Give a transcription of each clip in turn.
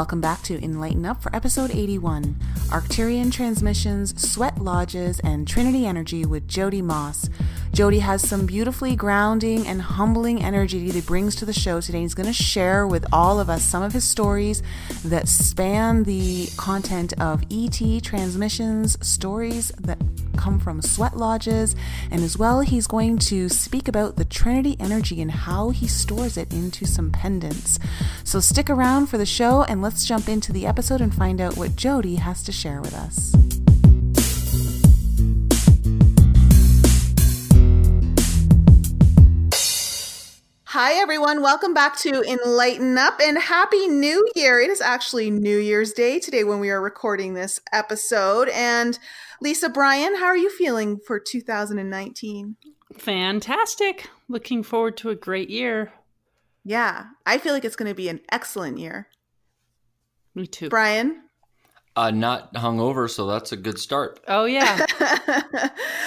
Welcome back to Enlighten Up for episode 81 Arcturian Transmissions, Sweat Lodges, and Trinity Energy with Jody Maas. Jody has some beautifully grounding and humbling energy that he brings to the show today. He's going to share with all of us some of his stories that span the content of ET transmissions, stories that come from sweat lodges, and as well, he's going to speak about the Trinity energy and how he stores it into some pendants. So stick around for the show and let's jump into the episode and find out what Jody has to share with us. Hi, everyone. Welcome back to Enlighten Up and Happy New Year. It is actually New Year's Day today when we are recording this episode. And Lisa Bryan, how are you feeling for 2019? Fantastic. Looking forward to a great year. Yeah, I feel like it's going to be an excellent year. Me too. Brian? Uh, not hungover, so that's a good start. Oh yeah,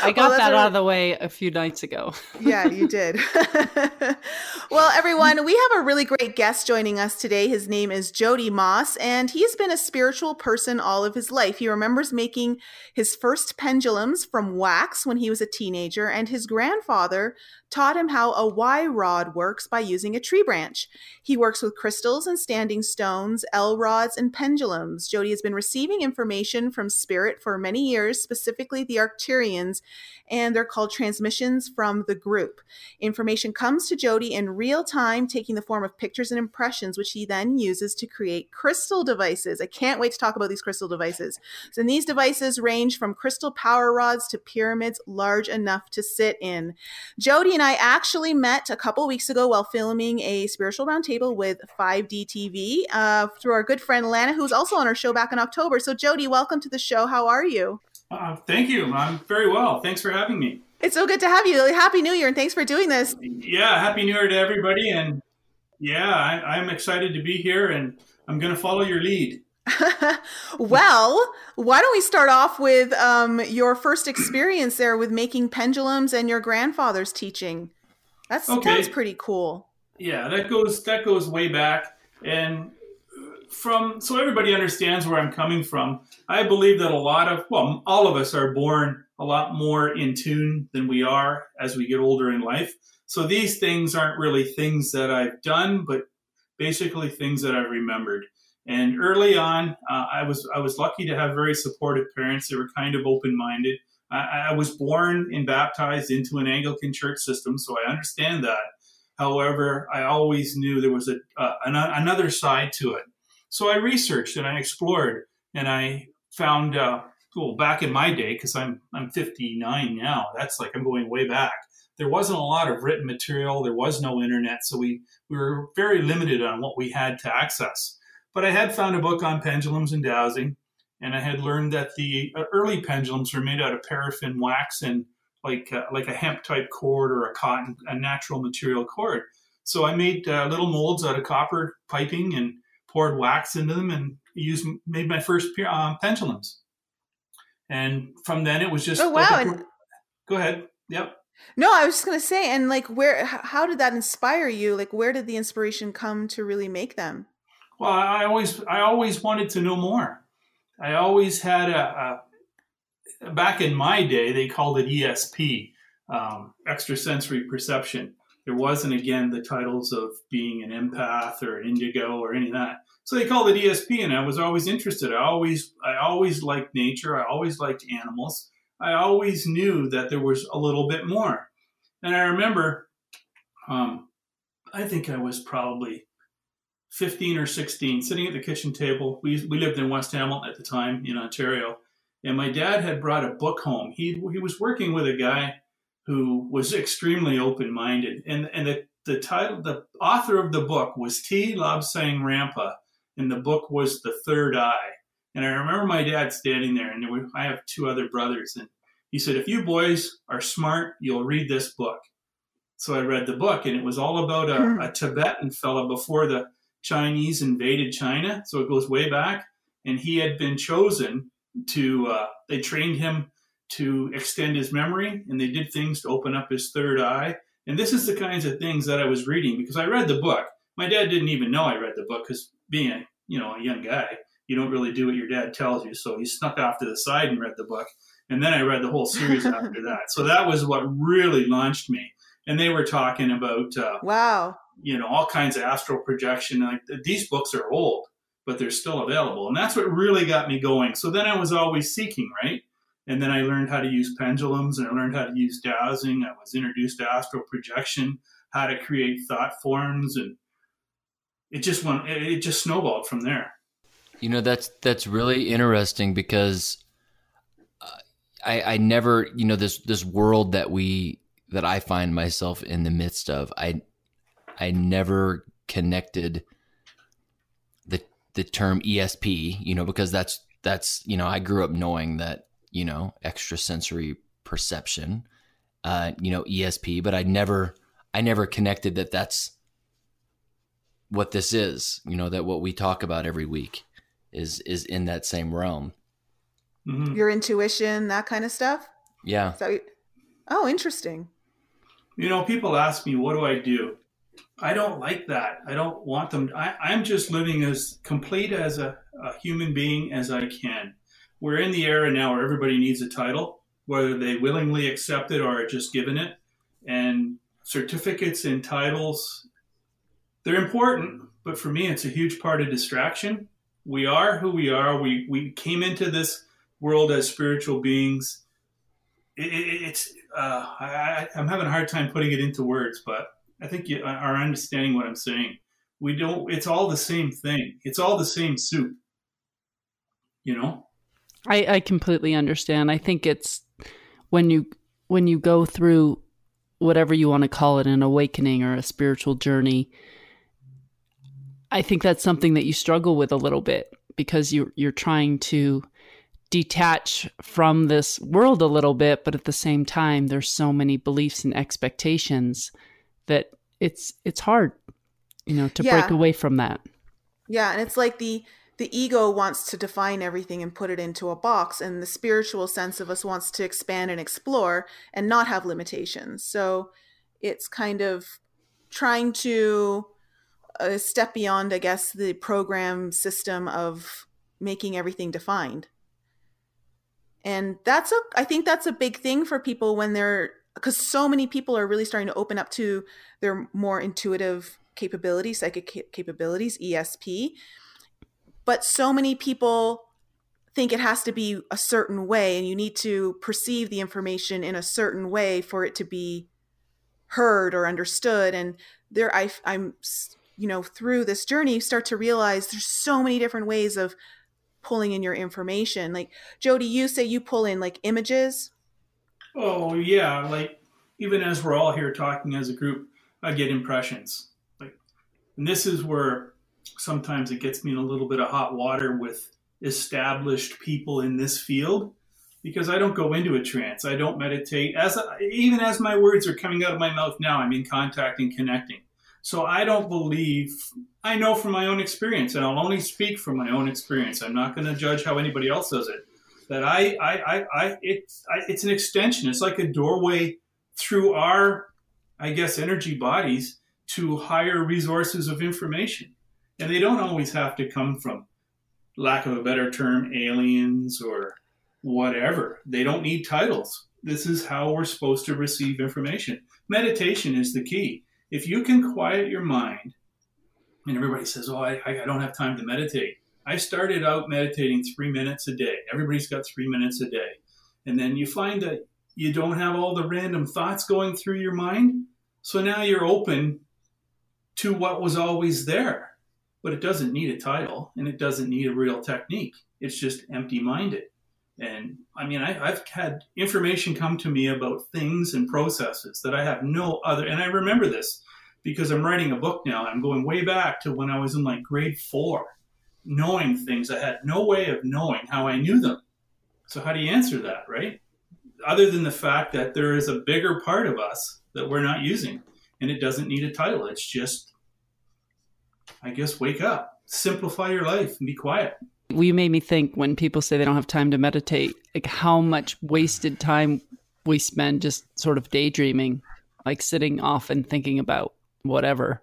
I got well, that out of the way a few nights ago. yeah, you did. well, everyone, we have a really great guest joining us today. His name is Jody Maas, and he's been a spiritual person all of his life. He remembers making his first pendulums from wax when he was a teenager, and his grandfather taught him how a Y rod works by using a tree branch. He works with crystals and standing stones, L rods, and pendulums. Jody has been receiving information from spirit for many years, specifically the Arcturians, and they're called transmissions from the group. Information comes to Jody in real time, taking the form of pictures and impressions, which he then uses to create crystal devices. I can't wait to talk about these crystal devices. So, these devices range from crystal power rods to pyramids large enough to sit in. Jody and I actually met a couple weeks ago while filming a spiritual roundtable with 5D TV uh, through our good friend Lana, who's also on our show back in October. So, Jody, welcome to the show. How are you? Uh, thank you. I'm very well. Thanks for having me. It's so good to have you. Happy New Year, and thanks for doing this. Yeah, Happy New Year to everybody. And yeah, I, I'm excited to be here, and I'm going to follow your lead. well, why don't we start off with um, your first experience there with making pendulums and your grandfather's teaching? That okay. sounds pretty cool. Yeah, that goes that goes way back, and from so everybody understands where I'm coming from. I believe that a lot of well, all of us are born a lot more in tune than we are as we get older in life. So these things aren't really things that I've done, but basically things that I've remembered. And early on, uh, I was I was lucky to have very supportive parents. They were kind of open minded. I, I, was born and baptized into an Anglican church system, so I understand that. However, I always knew there was a uh, an, another side to it. So I researched and I explored, and I found uh, well back in my day because I'm I'm 59 now. That's like I'm going way back. There wasn't a lot of written material. There was no internet, so we we were very limited on what we had to access. But I had found a book on pendulums and dowsing, and I had learned that the uh, early pendulums were made out of paraffin wax and like uh, like a hemp type cord or a cotton, a natural material cord. So I made uh, little molds out of copper piping and poured wax into them and used made my first uh, pendulums. And from then it was just oh wow. Like a, go ahead. Yep. No, I was just gonna say, and like, where? How did that inspire you? Like, where did the inspiration come to really make them? Well, I always I always wanted to know more. I always had a, a back in my day they called it ESP, um, extrasensory perception. There wasn't again the titles of being an empath or an indigo or any of that. So they called it ESP, and I was always interested. I always I always liked nature. I always liked animals. I always knew that there was a little bit more. And I remember, um, I think I was probably 15 or 16, sitting at the kitchen table. We, we lived in West Hamilton at the time in Ontario. And my dad had brought a book home. He, he was working with a guy who was extremely open minded. And, and the, the title, the author of the book was T. Lobsang Rampa. And the book was The Third Eye. And I remember my dad standing there, and there were, I have two other brothers. And he said, If you boys are smart, you'll read this book. So I read the book, and it was all about a, hmm. a Tibetan fellow before the Chinese invaded China, so it goes way back. And he had been chosen to, uh, they trained him to extend his memory, and they did things to open up his third eye. And this is the kinds of things that I was reading because I read the book. My dad didn't even know I read the book because being a you know, a young guy, you don't really do what your dad tells you. So he snuck off to the side and read the book. And then I read the whole series after that. So that was what really launched me. And they were talking about, uh, wow, you know, all kinds of astral projection. Like these books are old, but they're still available. And that's what really got me going. So then I was always seeking, right? And then I learned how to use pendulums and I learned how to use dowsing. I was introduced to astral projection, how to create thought forms, and it just went, it just snowballed from there. You know, that's, that's really interesting because uh, I, I never, you know, this, this world that we, that I find myself in the midst of, I, I never connected the, the term ESP, you know, because that's, that's, you know, I grew up knowing that you know, extrasensory perception, uh, you know, ESP, but I never, I never connected that that's what this is, you know, that what we talk about every week is, is in that same realm. Mm-hmm. Your intuition, that kind of stuff. Yeah. So, oh, interesting. You know, people ask me, what do I do? I don't like that. I don't want them. I, I'm just living as complete as a, a human being as I can we're in the era now where everybody needs a title, whether they willingly accept it or are just given it. And certificates and titles, they're important, but for me, it's a huge part of distraction. We are who we are. We, we came into this world as spiritual beings. It, it, it's uh, I, am having a hard time putting it into words, but I think you are understanding what I'm saying. We don't. It's all the same thing. It's all the same soup. You know. I, I completely understand. I think it's when you when you go through whatever you want to call it, an awakening or a spiritual journey. I think that's something that you struggle with a little bit because you're you're trying to detach from this world a little bit, but at the same time, there's so many beliefs and expectations that it's it's hard, you know, to yeah. break away from that. Yeah, and it's like the the ego wants to define everything and put it into a box and the spiritual sense of us wants to expand and explore and not have limitations so it's kind of trying to uh, step beyond i guess the program system of making everything defined and that's a i think that's a big thing for people when they're because so many people are really starting to open up to their more intuitive capabilities psychic capabilities esp but so many people think it has to be a certain way and you need to perceive the information in a certain way for it to be heard or understood. And there I, i'm you know through this journey start to realize there's so many different ways of pulling in your information. Like jody you say you pull in like images oh yeah like even as we're all here talking as a group i get impressions like and this is where sometimes it gets me in a little bit of hot water with established people in this field because I don't go into a trance. I don't meditate. As even as my words are coming out of my mouth now, I'm in contact and connecting. So I don't believe. I know from my own experience, and I'll only speak from my own experience. I'm not going to judge how anybody else does it. That I, I, I, I it's, I, it's an extension. It's like a doorway through our, I guess, energy bodies to higher resources of information. And they don't always have to come from, lack of a better term, aliens or whatever. They don't need titles. This is how we're supposed to receive information. Meditation is the key. If you can quiet your mind, and everybody says, Oh, I, I don't have time to meditate. I started out meditating three minutes a day. Everybody's got three minutes a day. And then you find that you don't have all the random thoughts going through your mind. So now you're open to what was always there but it doesn't need a title and it doesn't need a real technique. It's just empty minded. And I mean, I, have had information come to me about things and processes that I have no other. And I remember this because I'm writing a book now. I'm going way back to when I was in like grade four, knowing things I had no way of knowing how I knew them. So, how do you answer that, right? Other than the fact that there is a bigger part of us that we're not using and it doesn't need a title. It's just I guess wake up, simplify your life, and be quiet. Well, you made me think when people say they don't have time to meditate, like how much wasted time we spend just sort of daydreaming, like sitting off and thinking about whatever,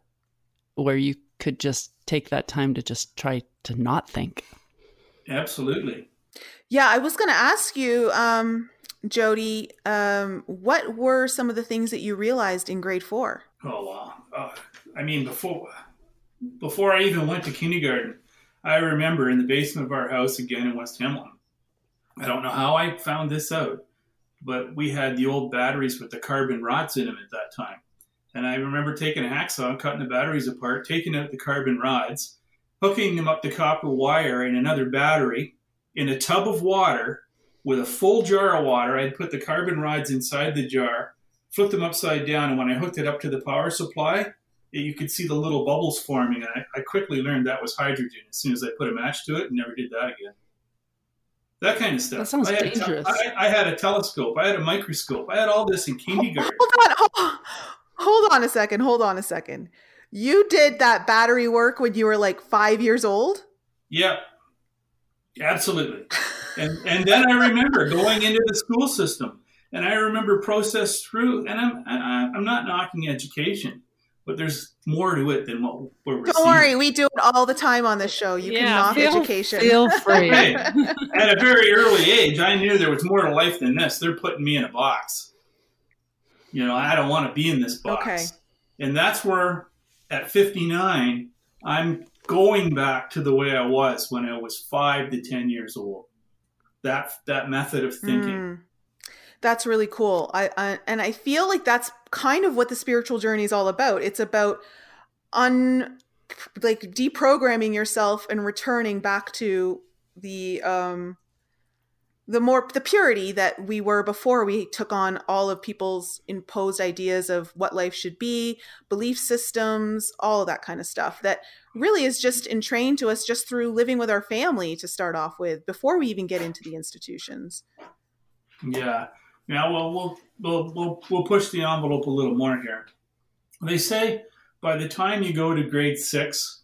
where you could just take that time to just try to not think. Absolutely. Yeah, I was going to ask you, um, Jody, um, what were some of the things that you realized in grade four? Oh, wow. Uh, I mean, before before I even went to kindergarten, I remember in the basement of our house again in West Hamilton. I don't know how I found this out, but we had the old batteries with the carbon rods in them at that time. And I remember taking a hacksaw, cutting the batteries apart, taking out the carbon rods, hooking them up to copper wire in another battery in a tub of water with a full jar of water. I'd put the carbon rods inside the jar, flip them upside down, and when I hooked it up to the power supply, you could see the little bubbles forming. And I, I quickly learned that was hydrogen as soon as I put a match to it and never did that again. That kind of stuff. That sounds I had dangerous. A te- I, I had a telescope. I had a microscope. I had all this in oh, kindergarten. Oh, hold on, oh, hold, hold on a second. Hold on a second. You did that battery work when you were like five years old? Yep, absolutely. And and then I remember going into the school system, and I remember process through. And I'm I, I'm not knocking education, but there's more to it than what we're Don't receiving. worry, we do it all the time on this show. You can knock feel, education. Feel free. Hey, at a very early age, I knew there was more to life than this. They're putting me in a box. You know, I don't want to be in this box. Okay. And that's where, at 59, I'm going back to the way I was when I was five to 10 years old. That that method of thinking. Mm. That's really cool. I, I and I feel like that's kind of what the spiritual journey is all about. It's about un like deprogramming yourself and returning back to the um the more the purity that we were before we took on all of people's imposed ideas of what life should be, belief systems, all of that kind of stuff that really is just entrained to us just through living with our family to start off with before we even get into the institutions. Yeah. Yeah, well, we'll we'll we'll we'll push the envelope a little more here. They say by the time you go to grade six,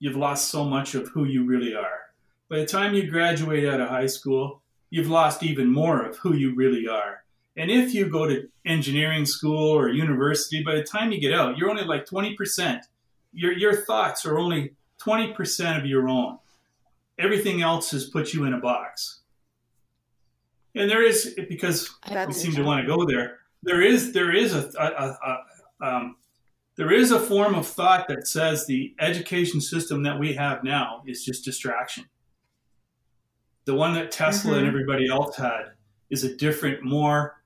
you've lost so much of who you really are. By the time you graduate out of high school, you've lost even more of who you really are. And if you go to engineering school or university, by the time you get out, you're only like 20%. Your, your thoughts are only 20% of your own. Everything else has put you in a box. And there is, because we seem to want to go there, there is, there is a, a, a, a um, there is a form of thought that says the education system that we have now is just distraction. The one that Tesla and Mhm. everybody else had is a different, more,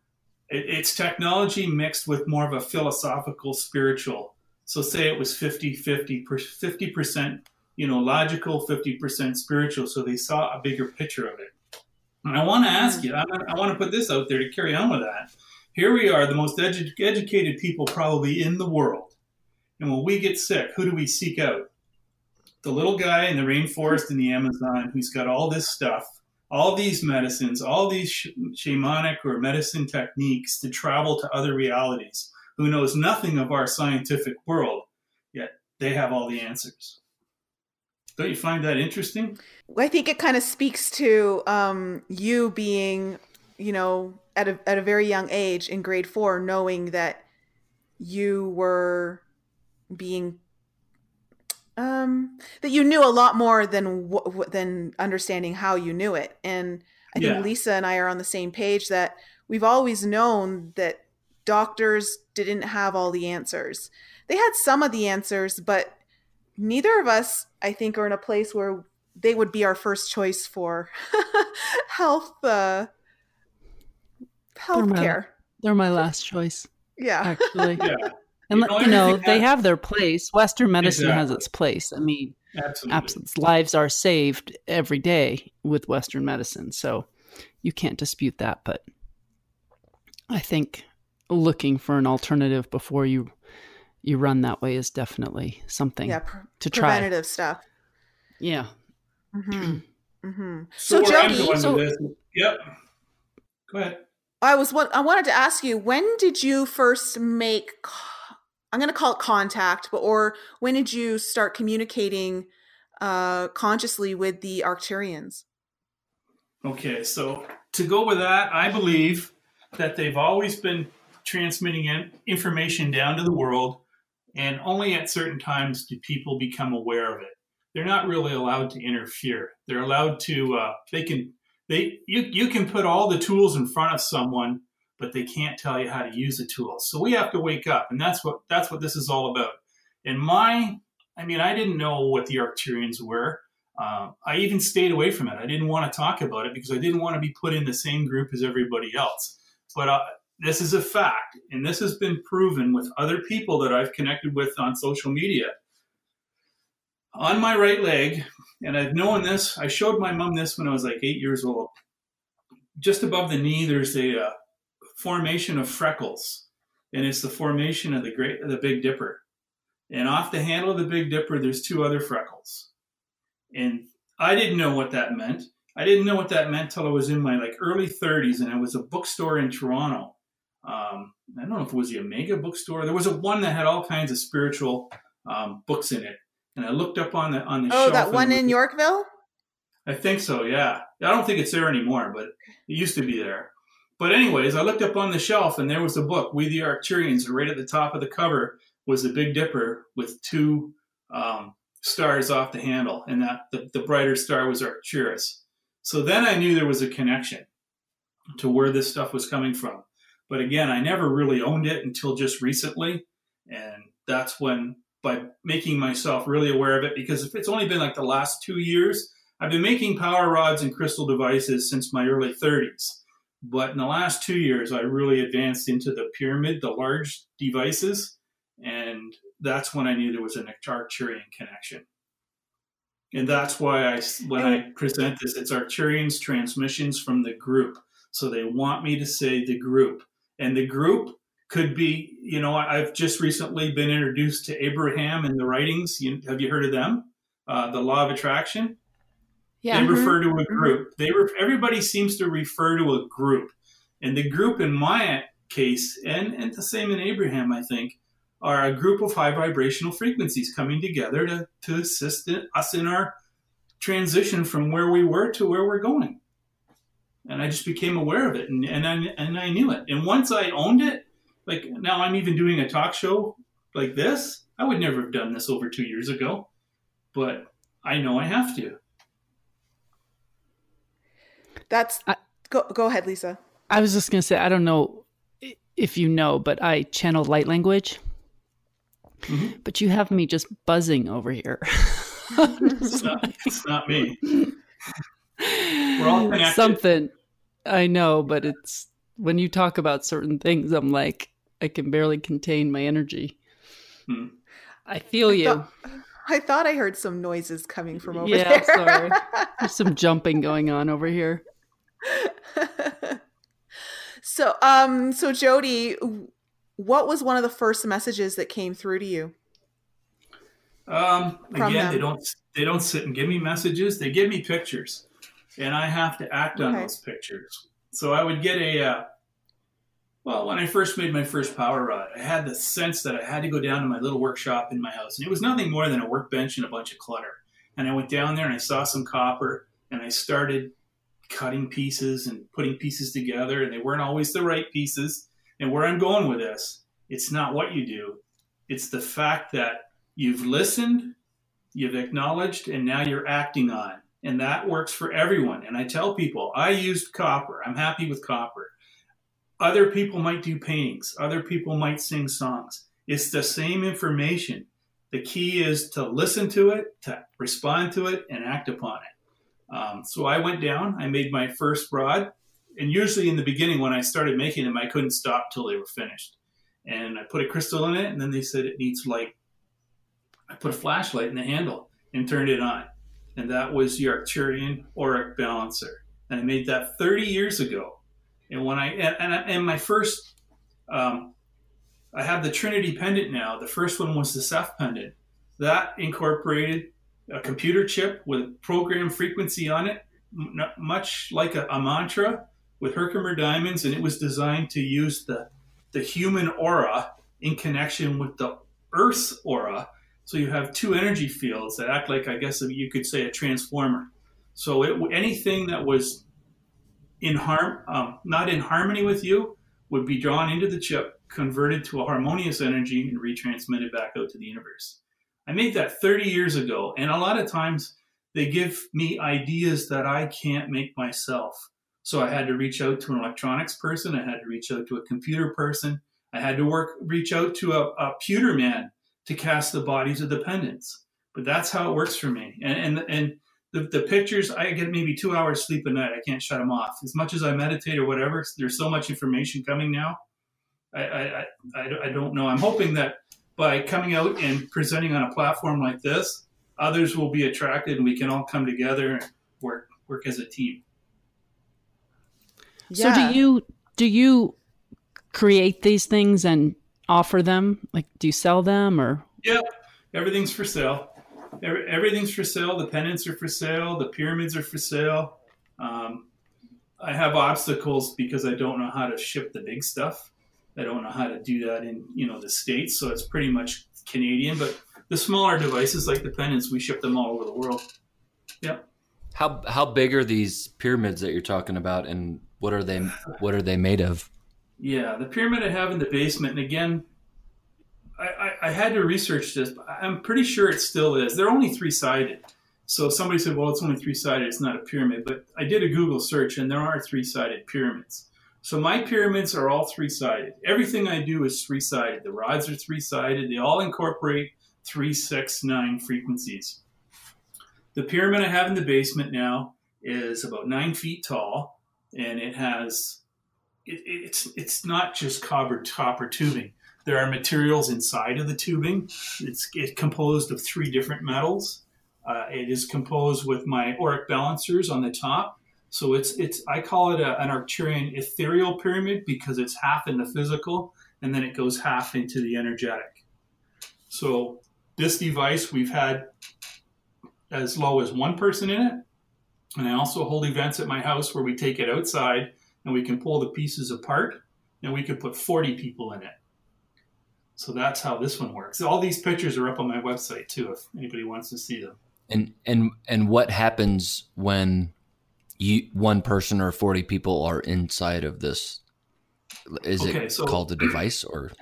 it, it's technology mixed with more of a philosophical, spiritual. So say it was 50 50, 50%, you know, logical, 50% spiritual. So they saw a bigger picture of it. And I want to ask you, I, I want to put this out there to carry on with that. Here we are, the most edu- educated people probably in the world. And when we get sick, who do we seek out? The little guy in the rainforest in the Amazon who's got all this stuff, all these medicines, all these sh- shamanic or medicine techniques to travel to other realities, who knows nothing of our scientific world, yet they have all the answers. Don't you find that interesting? I think it kind of speaks to um, you being, you know, at a at a very young age in grade four, knowing that you were being um, that you knew a lot more than wh- than understanding how you knew it. And I think Yeah. Lisa and I are on the same page that we've always known that doctors didn't have all the answers. They had some of the answers, but neither of us, I think, are in a place where they would be our first choice for health uh, health my- care. They're my last choice, Yeah. actually. Yeah, And You know, you know, they has- have their place. Western medicine has its place. I mean, absolutely. absence lives are saved every day with Western medicine, so you can't dispute that. But I think looking for an alternative before you you run that way is definitely something Yeah. Pre- to try. preventative stuff. Yeah. hmm hmm So, So, Jody- so- this, yep. Go ahead. I was what I wanted to ask you. When did you first make? I'm going to call it contact, but or when did you start communicating uh, consciously with the Arcturians? Okay, so to go with that, I believe that they've always been transmitting information down to the world and only at certain times do people become aware of it. They're not really allowed to interfere. They're allowed to. Uh, they can. They you you can put all the tools in front of someone, but they can't tell you how to use the tools. So we have to wake up, and that's what that's what this is all about. And my, I mean, I didn't know what the Arcturians were. Uh, I even stayed away from it. I didn't want to talk about it because I didn't want to be put in the same group as everybody else. But uh, this is a fact, and this has been proven with other people that I've connected with on social media. On my right leg, and I've known this, I showed my mom this when I was like eight years old. Just above the knee, there's a uh, formation of freckles, and it's the formation of the great, the Big Dipper. And off the handle of the Big Dipper, there's two other freckles. And I didn't know what that meant. I didn't know what that meant till I was in my like early 30s, and I was a bookstore in Toronto. Um, I don't know if it was the Omega bookstore. There was a one that had all kinds of spiritual um, books in it, and I looked up on the on the oh, that one in Yorkville. I think so. Yeah, I don't think it's there anymore, but it used to be there. But anyways, I looked up on the shelf, and there was a book, "We the Arcturians." Right at the top of the cover was the Big Dipper with two um, stars off the handle, and that the, the brighter star was Arcturus. So then I knew there was a connection to where this stuff was coming from. But again, I never really owned it until just recently. And that's when, by making myself really aware of it, because if it's only been like the last two years, I've been making power rods and crystal devices since my early 30s. But in the last two years, I really advanced into the pyramid, the large devices. And that's when I knew there was an Arcturian connection. And that's why I, when I present this, it's Arcturians transmissions from the group. So they want me to say the group and the group could be you know i've just recently been introduced to abraham and the writings you, have you heard of them uh, the law of attraction yeah they mm-hmm. refer to a mm-hmm. group they re- everybody seems to refer to a group and the group in my case and, and the same in abraham i think are a group of high vibrational frequencies coming together to, to assist in, us in our transition from where we were to where we're going and I just became aware of it, and and I and I knew it. And once I owned it, like now I'm even doing a talk show like this. I would never have done this over two years ago, but I know I have to. That's I, go go ahead, Lisa. I was just gonna say I don't know if you know, but I channel light language. Mm-hmm. But you have me just buzzing over here. it's, not, it's not me. We're all connected. Something. I know, but it's when you talk about certain things, I'm like, I can barely contain my energy. Hmm. I feel I you. Thought, I thought I heard some noises coming from over yeah, there. sorry. There's some jumping going on over here. So, um, so Jody, what was one of the first messages that came through to you? Um, again, them? they don't they don't sit and give me messages. They give me pictures and I have to act on those pictures. So I would get a, uh, well, when I first made my first power rod, I had the sense that I had to go down to my little workshop in my house. And it was nothing more than a workbench and a bunch of clutter. And I went down there and I saw some copper and I started cutting pieces and putting pieces together. And they weren't always the right pieces. And where I'm going with this, it's not what you do, it's the fact that you've listened, you've acknowledged, and now you're acting on and that works for everyone. And I tell people, I used copper. I'm happy with copper. Other people might do paintings, other people might sing songs. It's the same information. The key is to listen to it, to respond to it, and act upon it. Um, so I went down, I made my first rod, and usually in the beginning when I started making them, I couldn't stop till they were finished. And I put a crystal in it, and then they said it needs light. I put a flashlight in the handle and turned it on and that was the Arcturian Auric Balancer. And I made that 30 years ago. And when I and, and, and my first, um, I have the Trinity pendant now. The first one was the Ceph pendant. That incorporated a computer chip with program frequency on it, much like a, a mantra with Herkimer diamonds, and it was designed to use the the human aura in connection with the Earth's aura so you have two energy fields that act like, I guess you could say, a transformer. So it, anything that was in harm, um, not in harmony with you, would be drawn into the chip, converted to a harmonious energy and retransmitted back out to the universe. I made that 30 years ago, and a lot of times they give me ideas that I can't make myself. So I had to reach out to an electronics person, I had to reach out to a computer person, I had to work reach out to a, a pewter man to cast the bodies of the pendants. But that's how it works for me. And and and the, the pictures, I get maybe two hours sleep a night. I can't shut them off. As much as I meditate or whatever, there's so much information coming now. I, I, I, I don't know. I'm hoping that by coming out and presenting on a platform like this, others will be attracted and we can all come together and work work as a team. Yeah. So do you do you create these things and offer them? Like do you sell them or Yep. Everything's for sale. Everything's for sale. The pendants are for sale. The pyramids are for sale. Um, I have obstacles because I don't know how to ship the big stuff. I don't know how to do that in you know the states, so it's pretty much Canadian. But the smaller devices like the pendants, we ship them all over the world. Yep. How how big are these pyramids that you're talking about, and what are they what are they made of? Yeah, the pyramid I have in the basement, and again, I, I, I had to research this. I'm pretty sure it still is. They're only three sided. So somebody said, well, it's only three sided. It's not a pyramid. But I did a Google search, and there are three sided pyramids. So my pyramids are all three sided. Everything I do is three sided. The rods are three sided. They all incorporate three, six, nine frequencies. The pyramid I have in the basement now is about nine feet tall, and it has it, it's it's not just copper copper tubing. There are materials inside of the tubing. It's, it's composed of three different metals. Uh, it is composed with my auric balancers on the top. So it's it's I call it a, an Arcturian ethereal pyramid because it's half in the physical and then it goes half into the energetic. So this device we've had as low as one person in it. And I also hold events at my house where we take it outside and we can pull the pieces apart and we can put 40 people in it. So that's how this one works. All these pictures are up on my website too, if anybody wants to see them. And and and what happens when you one person or forty people are inside of this? Is okay, it so, called a device or?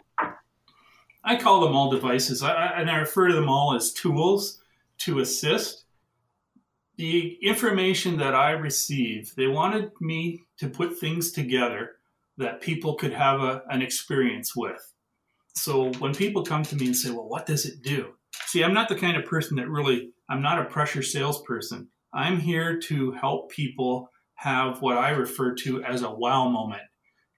I call them all devices, I, I, and I refer to them all as tools to assist. The information that I receive, they wanted me to put things together that people could have a, an experience with. So when people come to me and say, well, what does it do? See, I'm not the kind of person that really, I'm not a pressure salesperson. I'm here to help people have what I refer to as a wow moment.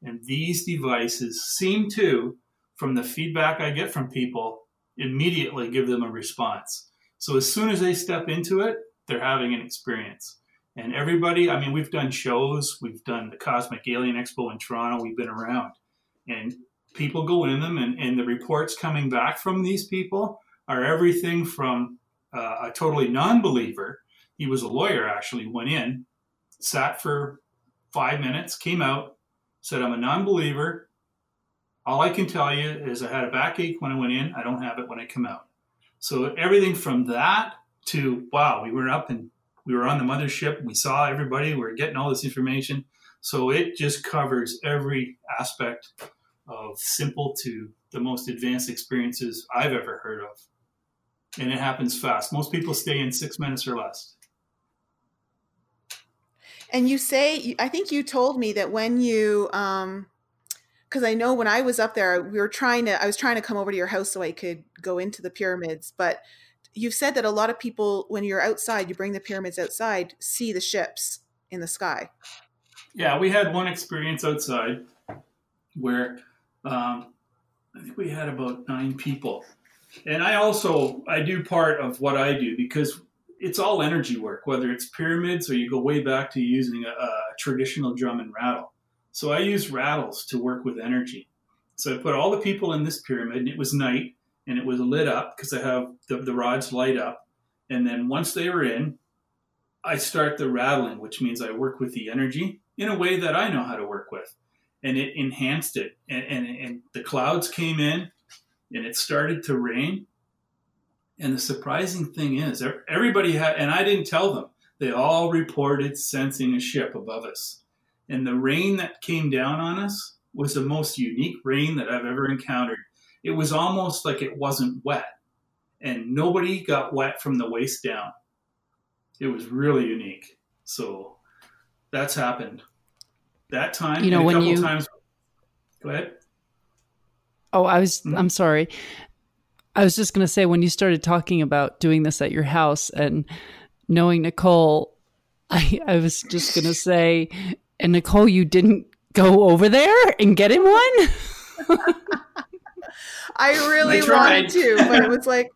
And these devices seem to, from the feedback I get from people, immediately give them a response. So as soon as they step into it, they're having an experience. And everybody, I mean, we've done shows, we've done the Cosmic Alien Expo in Toronto, we've been around. And people go in them, and, and the reports coming back from these people are everything from uh, a totally non believer. He was a lawyer, actually, went in, sat for five minutes, came out, said, I'm a non believer. All I can tell you is I had a backache when I went in. I don't have it when I come out. So everything from that to wow, we were up and we were on the mothership. We saw everybody. We are getting all this information. So it just covers every aspect of simple to the most advanced experiences I've ever heard of. And it happens fast. Most people stay in six minutes or less. And you say, I think you told me that when you, um, because I know when I was up there, we were trying to, I was trying to come over to your house so I could go into the pyramids. But you've said that a lot of people, when you're outside, you bring the pyramids outside, see the ships in the sky. Yeah, we had one experience outside where um, I think we had about nine people. And I also I do part of what I do because it's all energy work, whether it's pyramids or you go way back to using a, a traditional drum and rattle. So I use rattles to work with energy. So I put all the people in this pyramid, and it was night, and it was lit up because I have the, the rods light up. And then once they were in, I start the rattling, which means I work with the energy in a way that I know how to work with and it enhanced it. And, and, and the clouds came in and it started to rain. And the surprising thing is, everybody had, and I didn't tell them, they all reported sensing a ship above us. And the rain that came down on us was the most unique rain that I've ever encountered. It was almost like it wasn't wet, and nobody got wet from the waist down. It was really unique. So that's happened. That time, You know, a when couple you- times. Go ahead. Oh, I was. Mhm. I'm sorry. I was just going to say when you started talking about doing this at your house and knowing Nicole, I, I was just going to say, and Nicole, you didn't go over there and get him one. I really I wanted to, but it was like,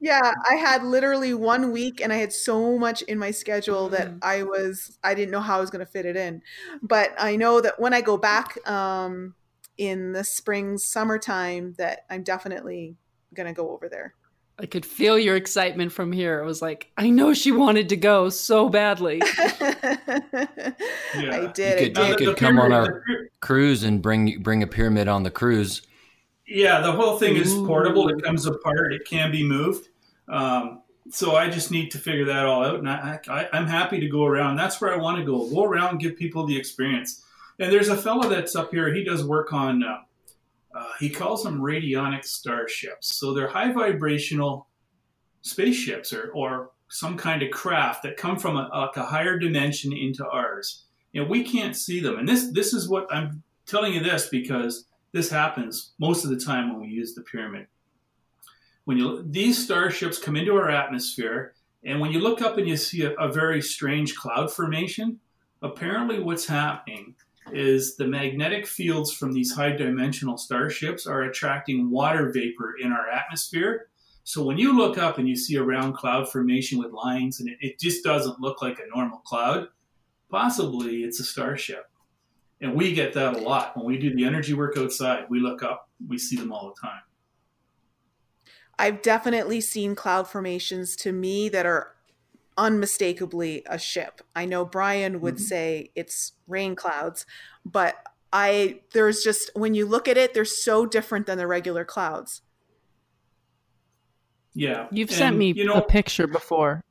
yeah, I had literally one week and I had so much in my schedule that Mm. I was, I didn't know how I was going to fit it in. But I know that when I go back um, in the spring, summertime, that I'm definitely going to go over there. I could feel your excitement from here. It was like, I know she wanted to go so badly. I did. You I could- Now, you did. the- could the come on pyramid- our- Cruise and bring bring a pyramid on the cruise. Yeah, the whole thing is portable. It comes apart. It can be moved. Um, so I just need to figure that all out, and I, I, I'm happy to go around. That's where I want to go. Go around, and give people the experience. And there's a fellow that's up here. He does work on. Uh, uh, he calls them radionic starships. So they're high vibrational spaceships or, or some kind of craft that come from a, like a higher dimension into ours. And we can't see them. And this this is what I'm telling you this because this happens most of the time when we use the pyramid. When you these starships come into our atmosphere, and when you look up and you see a, a very strange cloud formation, apparently what's happening is the magnetic fields from these high dimensional starships are attracting water vapor in our atmosphere. So when you look up and you see a round cloud formation with lines and it, it just doesn't look like a normal cloud, possibly it's a starship. And we get that a lot. When we do the energy work outside, we look up, we see them all the time. I've definitely seen cloud formations to me that are unmistakably a ship. I know Brian would Mhm. say it's rain clouds, but I there's just when you look at it, they're so different than the regular clouds. Yeah. You've And, sent me you know, a picture before.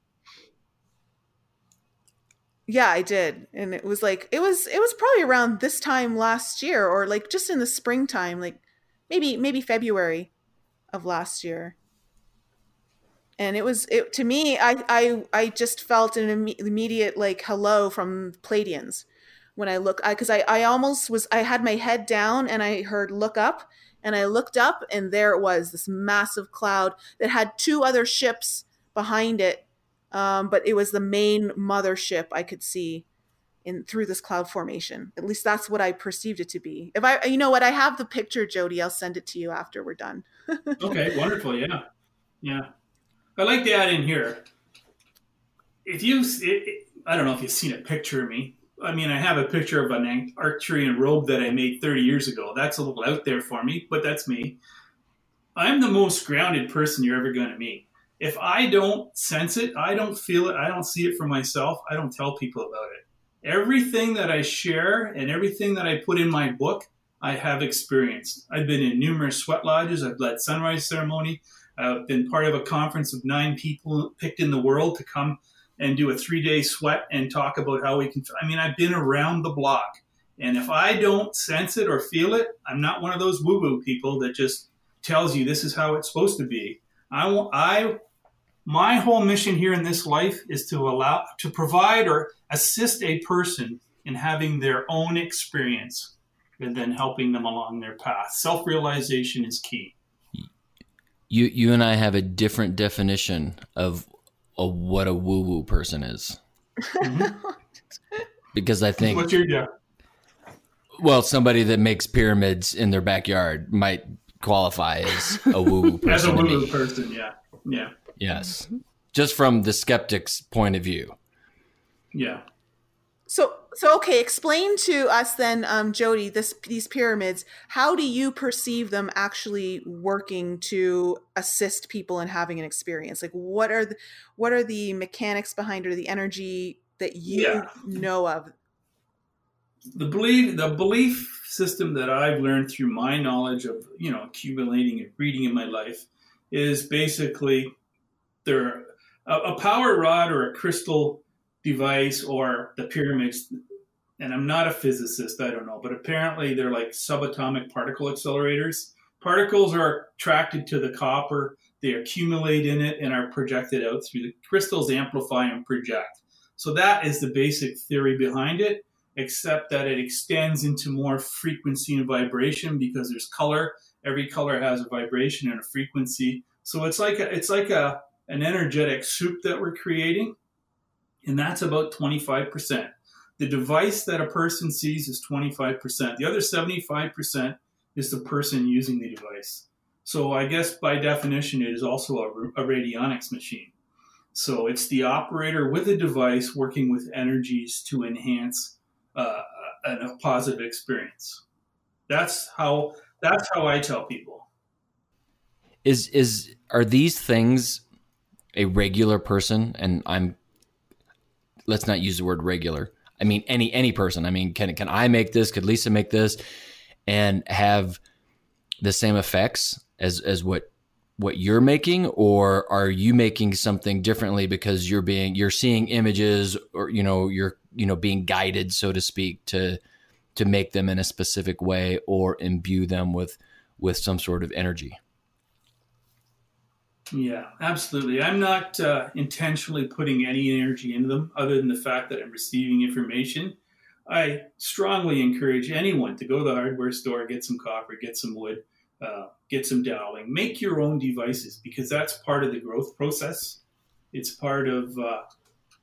Yeah, I did. And it was like it was it was probably around this time last year or like just in the springtime, like maybe maybe February of last year. And it was it to me I I I just felt an imme- immediate like hello from Pleiadians when I look I cuz I I almost was I had my head down and I heard look up and I looked up and there it was this massive cloud that had two other ships behind it um, but it was the main mothership I could see in through this cloud formation. At least that's what I perceived it to be. If I, you know what, I have the picture, Jody. I'll send it to you after we're done. okay, wonderful. Yeah, yeah. I like to add in here. If you, I don't know if you've seen a picture of me. I mean, I have a picture of an Arcturian robe that I made 30 years ago. That's a little out there for me, but that's me. I'm the most grounded person you're ever going to meet. If I don't sense it, I don't feel it, I don't see it for myself, I don't tell people about it. Everything that I share and everything that I put in my book, I have experienced. I've been in numerous sweat lodges, I've led sunrise ceremony, I've been part of a conference of nine people picked in the world to come and do a three day sweat and talk about how we can. I mean, I've been around the block. And if I don't sense it or feel it, I'm not one of those woo woo people that just tells you this is how it's supposed to be. I I, my whole mission here in this life is to allow, to provide or assist a person in having their own experience and then helping them along their path. Self realization is key. You you and I have a different definition of, of what a woo woo person is because I think What's your, yeah. well somebody that makes pyramids in their backyard might qualify as a woo woo person. As a woo woo person, yeah. Yeah. Yes, just from the skeptic's point of view. Yeah. So, so okay, explain to us then, um, Jody, this these pyramids. How do you perceive them actually working to assist people in having an experience? Like, what are the what are the mechanics behind or the energy that you Yeah. know of? the belief the belief system that I've learned through my knowledge of you know accumulating and reading in my life is basically there a, a power rod or a crystal device or the pyramids and I'm not a physicist, I don't know, but apparently they're like subatomic particle accelerators. Particles are attracted to the copper, they accumulate in it and are projected out through the crystals, amplify and project. So that is the basic theory behind it, except that it extends into more frequency and vibration because there's color. Every color has a vibration and a frequency. So it's like a, it's like a an energetic soup that we're creating, and that's about 25%. The device that a person sees is 25%. The other 75% is the person using the device. So I guess by definition, it is also a, a radionics machine. So it's the operator with a device working with energies to enhance uh, a, a positive experience. That's how that's how I tell people. Is is are these things a regular person? And I'm let's not use the word regular. I mean any any person. I mean, can can I make this? Could Lisa make this? And have the same effects as as what what you're making or are you making something differently because you're being you're seeing images or you know you're you know being guided so to speak to to make them in a specific way or imbue them with with some sort of energy yeah absolutely i'm not uh, intentionally putting any energy into them other than the fact that i'm receiving information i strongly encourage anyone to go to the hardware store get some copper get some wood uh, get some doweling. Make your own devices because that's part of the growth process. It's part of uh,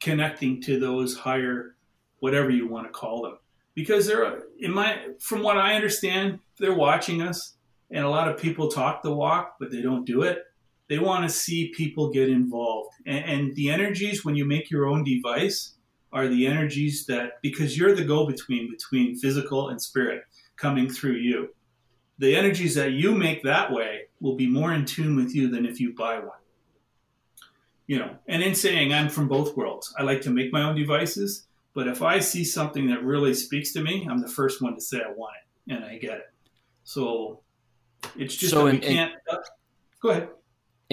connecting to those higher, whatever you want to call them. Because they're in my, from what I understand, they're watching us, and a lot of people talk the walk, but they don't do it. They want to see people get involved, and, and the energies when you make your own device are the energies that because you're the go-between between physical and spirit coming through you the energies that you make that way will be more in tune with you than if you buy one. You know, and in saying I'm from both worlds, I like to make my own devices, but if I see something that really speaks to me, I'm the first one to say I want it and I get it. So it's just so that we can't. In, uh, go ahead.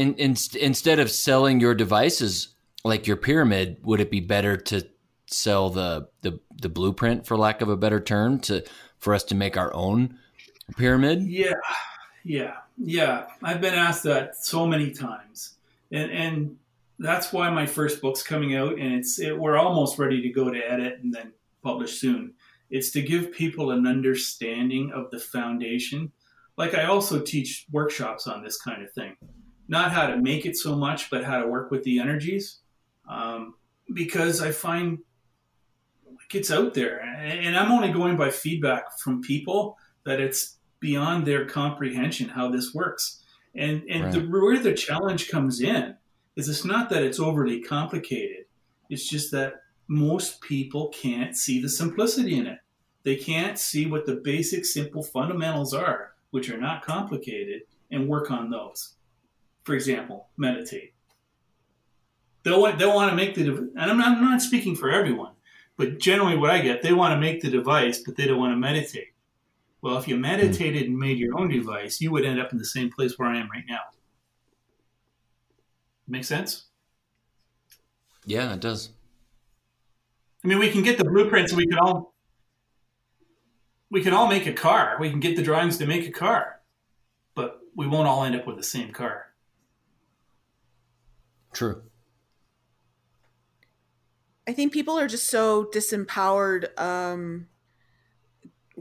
In, in, instead of selling your devices like your pyramid, would it be better to sell the, the the blueprint, for lack of a better term, to for us to make our own pyramid? Yeah, yeah, yeah. I've been asked that so many times, and and that's why my first book's coming out, and it's it, we're almost ready to go to edit and then publish soon. It's to give people an understanding of the foundation. Like I also teach workshops on this kind of thing, not how to make it so much, but how to work with the energies, um, because I find like it's out there, and I'm only going by feedback from people that it's beyond their comprehension how this works. And and right. the, where the challenge comes in is it's not that it's overly complicated. It's just that most people can't see the simplicity in it. They can't see what the basic, simple fundamentals are, which are not complicated, and work on those. For example, meditate. They'll want, they'll want to make the, device, and I'm not, I'm not speaking for everyone, but generally what I get, they want to make the device, but they don't want to meditate. Well, if you meditated and made your own device, you would end up in the same place where I am right now. Make sense? Yeah, it does. I mean, we can get the blueprints and we can all we can all make a car. We can get the drawings to make a car, but we won't all end up with the same car. True. I think people are just so disempowered um,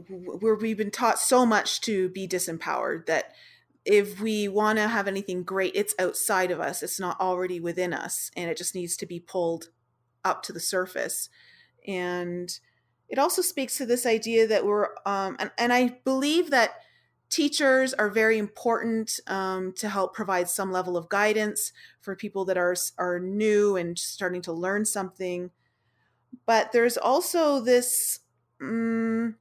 where we've been taught so much to be disempowered that if we want to have anything great, it's outside of us. It's not already within us, and it just needs to be pulled up to the surface. And it also speaks to this idea that we're, um, and, and I believe that teachers are very important um, to help provide some level of guidance for people that are are new and starting to learn something. But there's also this. Um,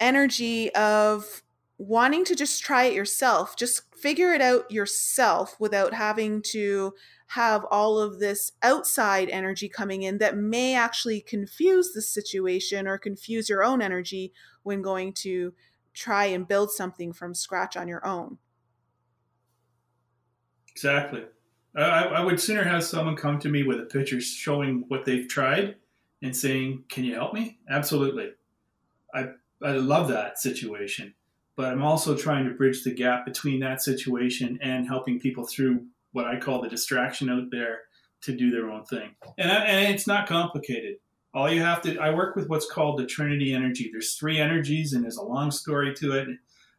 energy of wanting to just try it yourself, just figure it out yourself without having to have all of this outside energy coming in that may actually confuse the situation or confuse your own energy when going to try and build something from scratch on your own. Exactly. I, I would sooner have someone come to me with a picture showing what they've tried and saying, Can you help me? Absolutely I I love that situation, but I'm also trying to bridge the gap between that situation and helping people through what I call the distraction out there to do their own thing. And, and it's not complicated. All you have to, I work with what's called the Trinity energy. There's three energies, and there's a long story to it.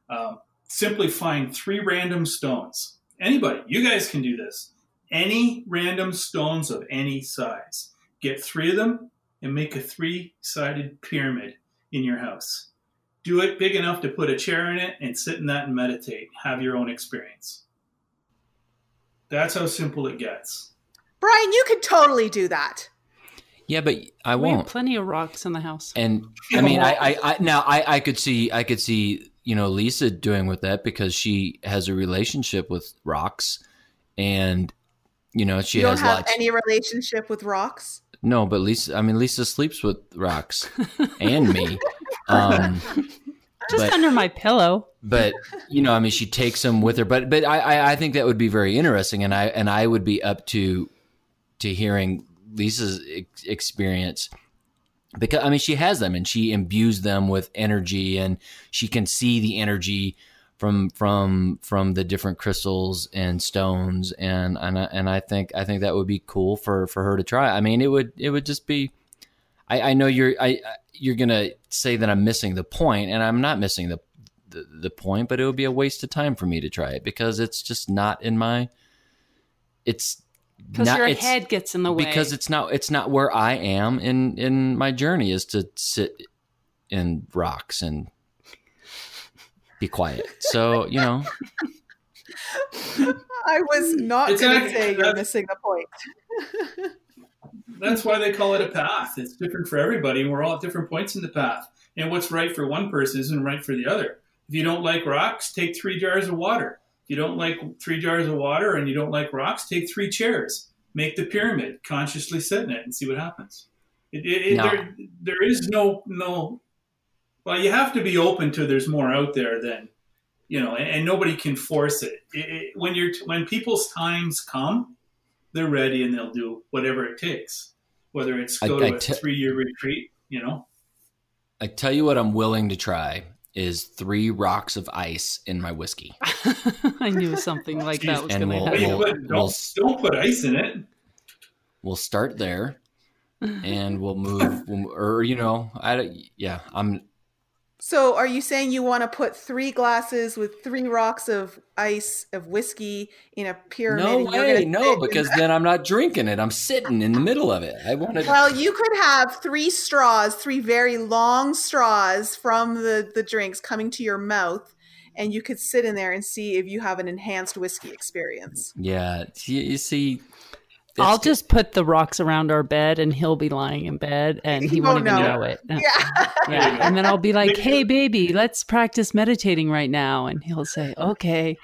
Um, simply find three random stones. Anybody, you guys can do this. Any random stones of any size. Get three of them and make a three sided pyramid in your house. Do it big enough to put a chair in it and sit in that and meditate. Have your own experience. That's how simple it gets. Brian, you could totally do that. Yeah, but I We won't. plenty of rocks in the house. And I mean, I, I, I now I, I could see, I could see, you know, Lisa doing with that because she has a relationship with rocks, and you know, she you don't has have lots. any relationship with rocks. no, but Lisa, I mean, Lisa sleeps with rocks and me. Um, Just but- under my pillow. but you know, I mean, she takes them with her. But but I, I I think that would be very interesting, and I and I would be up to to hearing Lisa's ex- experience because I mean, she has them, and she imbues them with energy, and she can see the energy from from from the different crystals and stones, and and I, and I think I think that would be cool for for her to try. I mean, it would it would just be. I, I know you're I you're gonna say that I'm missing the point, and I'm not missing the the, the point, but it would be a waste of time for me to try it because it's just not in my. It's Because not your it's, head gets in the way. because it's not it's not where I am in in my journey is to sit in rocks and be quiet. So you know, I was not It's going to say you're missing the point. That's why they call it a path. It's different for everybody, and we're all at different points in the path. And what's right for one person isn't right for the other. If you don't like rocks, take three jars of water. If you don't like three jars of water and you don't like rocks, take three chairs. Make the pyramid. Consciously sit in it and see what happens. It, it, No. there, there is no no. Well, you have to be open to. There's more out there than you know, and, and nobody can force it. It. When you're when people's times come, they're ready and they'll do whatever it takes. Whether it's I- go to I a te- three year retreat, you know. I tell you what, I'm willing to try is three rocks of ice in my whiskey, I knew something like that was And going to we'll- happen. Hey, we'll- but don't, we'll- don't put ice in it. we'll start there, and we'll move. We'll, or you know, I yeah, I'm So, are you saying you want to put three glasses with three rocks of ice of whiskey in a pyramid? no way, no, because then I'm not drinking it. I'm sitting in the middle of it. I want to. Well, you could have three straws, three very long straws from the, the drinks coming to your mouth, and you could sit in there and see if you have an enhanced whiskey experience. Yeah, you, you see, I'll just put the rocks around our bed and he'll be lying in bed and he He won't won't even know. know it. Yeah. Yeah. And then I'll be like, Make hey, baby, let's practice meditating right now. And he'll say, okay,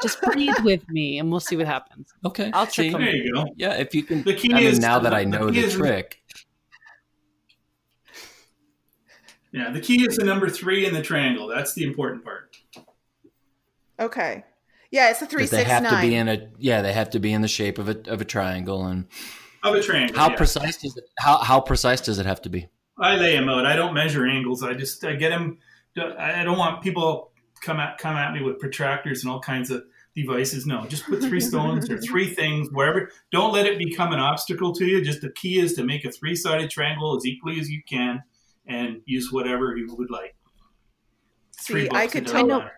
just breathe with me and we'll see what happens. okay. I'll trick see? him. There you go. Yeah, if you can. The key I mean, is- now that I know key the is- trick, Yeah, the key is the number three in the triangle. That's the important part. Okay. Yeah, it's a three they six have nine. to be in a yeah, they have to be in the shape of a of a triangle. And Of a triangle. how yeah. precise does it? How how precise does it have to be? I lay them out. I don't measure angles. I just I get them. I don't want people come at come at me with protractors and all kinds of devices. No, just put three stones or three things wherever. Don't let it become an obstacle to you. Just the key is to make a three sided triangle as equally as you can, and use whatever you would like. See, bucks I a could dozen. tell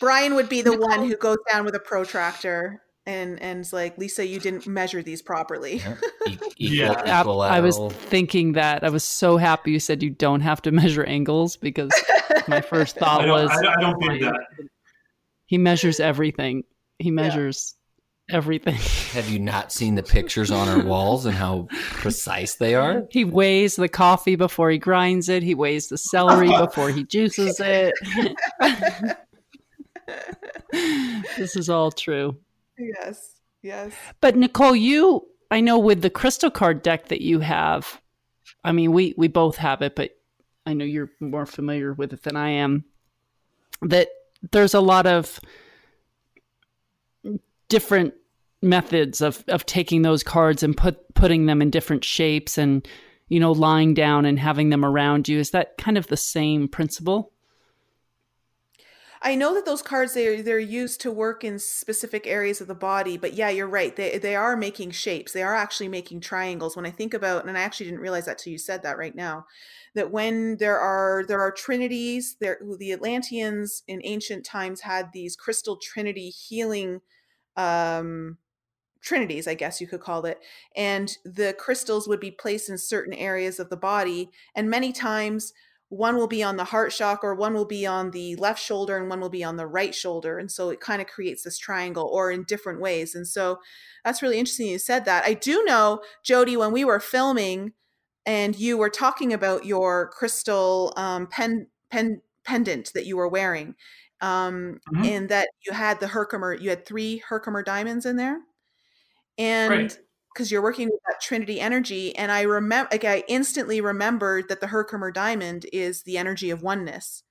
Brian would be the one who goes down with a protractor and and's like, Lisa, you didn't measure these properly. E- equal, Yeah. Yep, I was thinking that. I was so happy you said you don't have to measure angles because my first I thought don't, was I, I don't think that. he measures everything. He measures everything. Have you not seen the pictures on our walls and how precise they are? He weighs the coffee before he grinds it. He weighs the celery before he juices it. this is all true. yes. Yes. But Nicole, you I know with the crystal card deck that you have, I mean we we both have it, but I know you're more familiar with it than I am. That there's a lot of different methods of of taking those cards and put putting them in different shapes and you know, lying down and having them around you. Is that kind of the same principle? I know that those cards they they're used to work in specific areas of the body, but yeah, you're right. They they are making shapes. They are actually making triangles. When I think about, and I actually didn't realize that till you said that right now, that when there are there are trinities, there the Atlanteans in ancient times had these crystal trinity healing um trinities, I guess you could call it. And the crystals would be placed in certain areas of the body. And many times one will be on the heart chakra, or one will be on the left shoulder, and one will be on the right shoulder. And so it kind of creates this triangle or in different ways. And so that's really interesting you said that. I do know, Jody, when we were filming and you were talking about your crystal um, pen, pen, pendant that you were wearing, um, mm-hmm. and that you had the Herkimer, you had three Herkimer diamonds in there. And right because you're working with that Trinity energy. And I remember, like, I instantly remembered that the Herkimer diamond is the energy of oneness.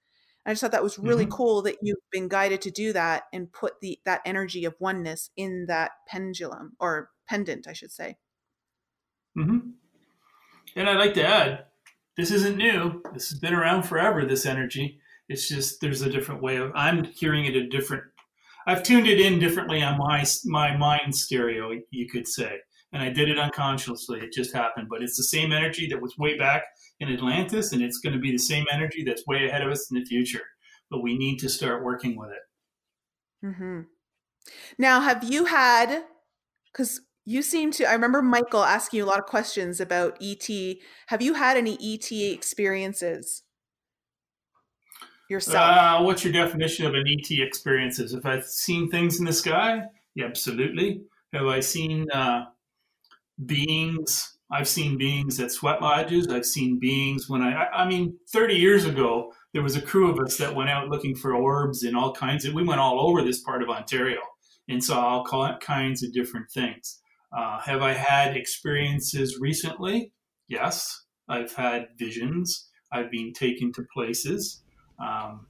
I just thought that was really mm-hmm. cool that you've been guided to do that and put the that energy of oneness in that pendulum or pendant, I should say. Mm-hmm. And I'd like to add, this isn't new. This has been around forever. This energy. It's just there's a different way of. I'm hearing it a different. I've tuned it in differently on my my mind stereo, you could say and I did it unconsciously. It just happened, but it's the same energy that was way back in Atlantis, and it's going to be the same energy that's way ahead of us in the future. But we need to start working with it. Mm-hmm. Now, have you had? Because you seem to. I remember Michael asking you a lot of questions about ET. Have you had any ET experiences? Yourself. Uh, what's your definition of an ET experiences? Have I seen things in the sky? Yeah, absolutely. Have I seen uh, beings. I've seen beings at sweat lodges. I've seen beings when I, I mean, 30 years ago, there was a crew of us that went out looking for orbs and all kinds of, we went all over this part of Ontario and saw all kinds of different things. Uh, have I had experiences recently? Yes. I've had visions. I've been taken to places. Um,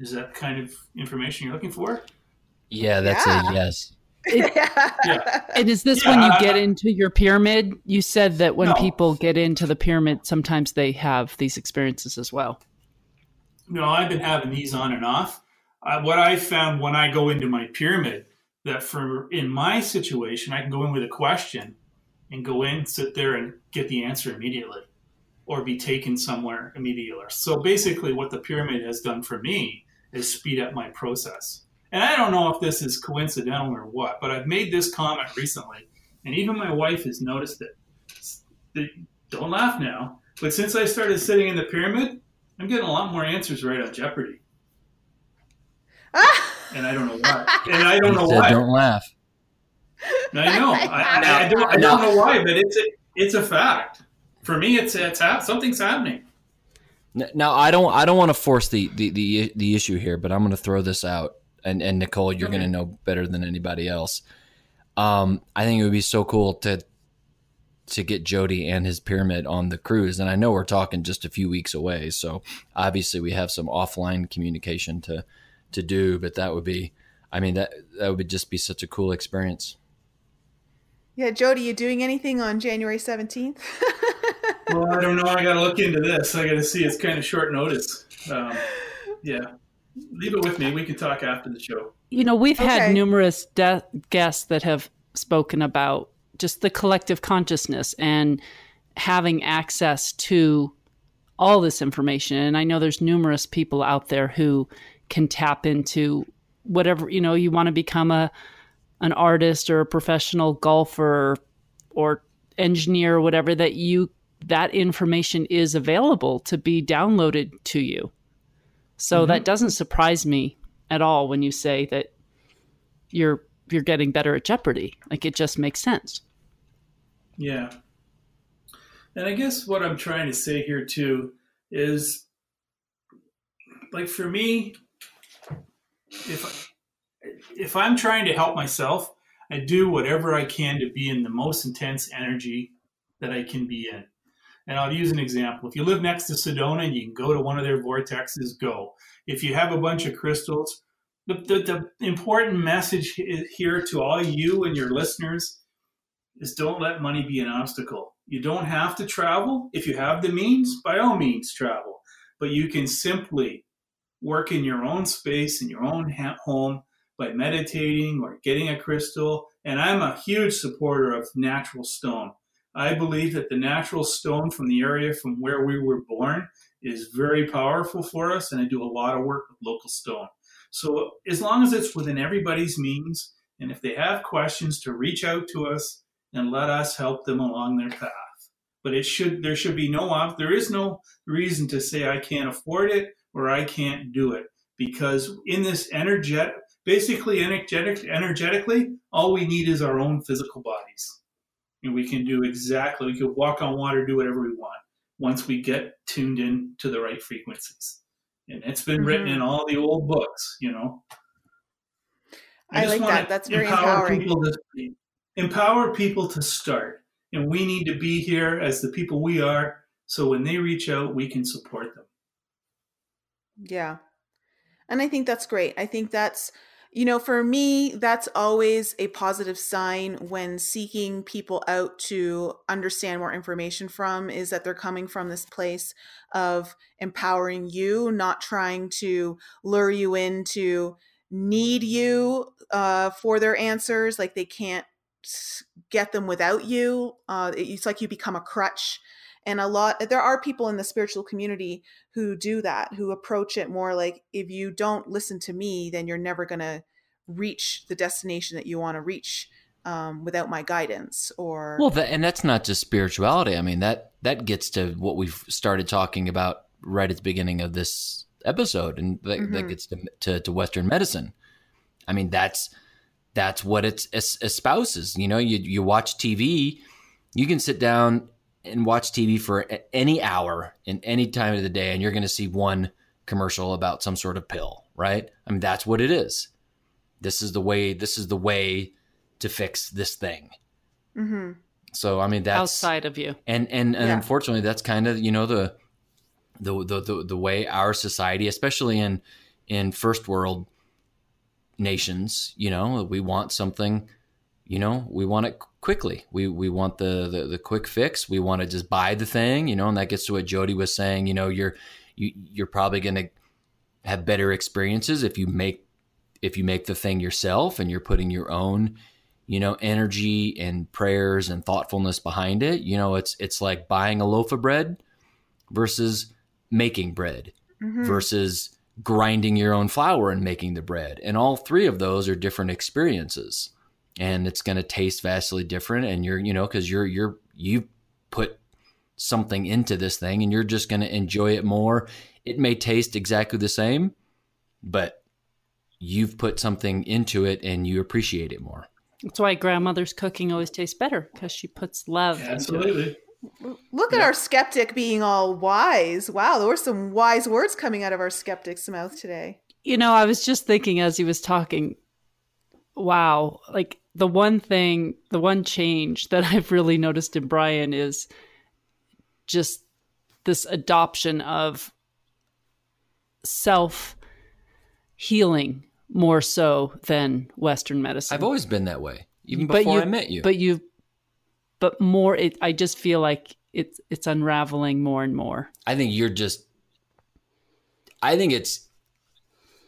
is that kind of information you're looking for? Yeah, that's yeah. a yes. yeah. And is this yeah. when you get into your pyramid? You said that when no. people get into the pyramid, sometimes they have these experiences as well. No, I've been having these on and off. Uh, what I found when I go into my pyramid, that for in my situation, I can go in with a question and go in, sit there, and get the answer immediately, or be taken somewhere immediately. So basically, what the pyramid has done for me is speed up my process. And I don't know if this is coincidental or what, but I've made this comment recently, and even my wife has noticed it. Don't laugh now, but since I started sitting in the pyramid, I'm getting a lot more answers right on Jeopardy. and I don't know why. And I don't know why. Don't laugh. I know. I, I, I, don't, I don't know why, but it's a, it's a fact. For me, it's it's something's happening. Now I don't I don't want to force the, the, the, the issue here, but I'm going to throw this out and and Nicole, you're okay. going to know better than anybody else. Um, I think it would be so cool to to get Jody and his pyramid on the cruise, and I know we're talking just a few weeks away, so obviously we have some offline communication to to do, but that would be, I mean that that would just be such a cool experience. Yeah, Jody, you doing anything on January seventeenth? well, I don't know. I got to look into this. I got to see. It's kind of short notice. Um, yeah leave it with me. We can talk after the show. You know, we've okay. had numerous de- guests that have spoken about just the collective consciousness and having access to all this information. And I know there's numerous people out there who can tap into whatever, you know, you want to become a an artist or a professional golfer or engineer or whatever that you that information is available to be downloaded to you. So mm-hmm. that doesn't surprise me at all when you say that you're you're getting better at Jeopardy. Like it just makes sense. Yeah. And I guess what I'm trying to say here too is like for me if if I'm trying to help myself, I do whatever I can to be in the most intense energy that I can be in. And I'll use an example. If you live next to Sedona and you can go to one of their vortexes, go. If you have a bunch of crystals, the, the, the important message here to all you and your listeners is don't let money be an obstacle. You don't have to travel. If you have the means, by all means, travel. But you can simply work in your own space, in your own home, by meditating or getting a crystal. And I'm a huge supporter of natural stone. I believe that the natural stone from the area from where we were born is very powerful for us, and I do a lot of work with local stone. So as long as it's within everybody's means, and if they have questions, to reach out to us and let us help them along their path. But it should there should be no there is no reason to say I can't afford it or I can't do it because in this energetic basically energetic energetically all we need is our own physical bodies and we can do exactly we can walk on water do whatever we want once we get tuned in to the right frequencies. And it's been mm-hmm. written in all the old books you know? I, I like that. That's very empowering. people to, empower people to start. And we need to be here as the people we are so when they reach out we can support them. Yeah. And i think that's great. I think that's you know, for me, that's always a positive sign when seeking people out to understand more information from is that they're coming from this place of empowering you, not trying to lure you into need you uh, for their answers. Like they can't get them without you. Uh, it's like you become a crutch and a lot there are people in the spiritual community who do that who approach it more like if you don't listen to me then you're never going to reach the destination that you want to reach um, without my guidance or well and that's not just spirituality. I mean that that gets to what we've started talking about right at the beginning of this episode and that, mm-hmm. that gets to, to, to western medicine. I mean that's that's what it espouses. You know you, you watch tv you can sit down and watch TV for any hour in any time of the day, and you're going to see one commercial about some sort of pill, right? I mean, that's what it is. This is the way. This is the way to fix this thing. Mm-hmm. So, I mean, that's outside of you, and and, and yeah. unfortunately, that's kind of you know the, the the the the way our society, especially in in first world nations, you know, we want something you know, we want it quickly. We we want the, the the, quick fix. We want to just buy the thing, you know, and that gets to what Jody was saying. You know, you're you, you're probably going to have better experiences if you make if you make the thing yourself and you're putting your own you know energy and prayers and thoughtfulness behind it you know it's it's like buying a loaf of bread versus making bread mm-hmm. versus grinding your own flour and making the bread and all three of those are different experiences and it's going to taste vastly different and you're you know because you're you're you put something into this thing and you're just going to enjoy it more it may taste exactly the same but you've put something into it and you appreciate it more that's why grandmother's cooking always tastes better because she puts love absolutely Look at yeah. our skeptic being all wise. Wow, there were some wise words coming out of our skeptic's mouth today. You know, I was just thinking as he was talking, wow, like the one thing, the one change that I've really noticed in Brian is just this adoption of self healing more so than Western medicine. I've always been that way, even before you, I met you. But you, but more. It, I just feel like it's it's unraveling more and more. I think you're just. I think it's.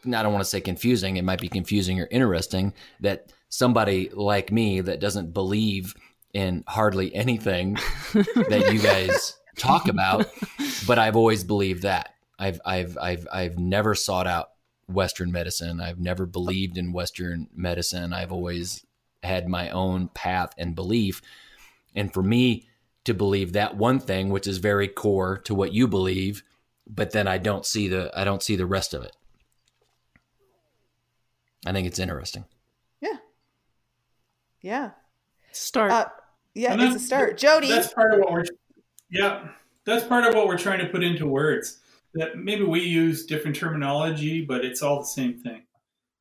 I don't want to say confusing. It might be confusing or interesting that somebody like me that doesn't believe in hardly anything that you guys talk about, but I've always believed that. I've I've I've I've never sought out Western medicine. I've never believed in Western medicine. I've always had my own path and belief. And for me to believe that one thing, which is very core to what you believe, but then I don't see the I don't see the rest of it. I think it's interesting. Yeah. Start. Uh, yeah, it's a start. Jody. That's part of what we're. Yeah, that's part of what we're trying to put into words. That maybe we use different terminology, but it's all the same thing.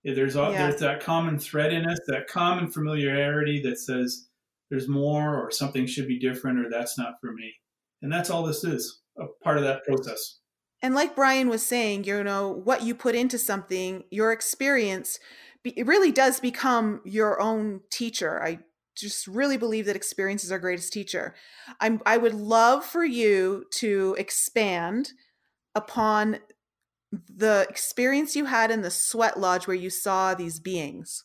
There's all, yeah. there's that common thread in us, that common familiarity that says there's more, or something should be different, or that's not for me. And that's all this is a part of that process. And like Brian was saying, you know, what you put into something, your experience it really does become your own teacher. I just really believe that experience is our greatest teacher. I'm I would love for you to expand upon the experience you had in the sweat lodge where you saw these beings.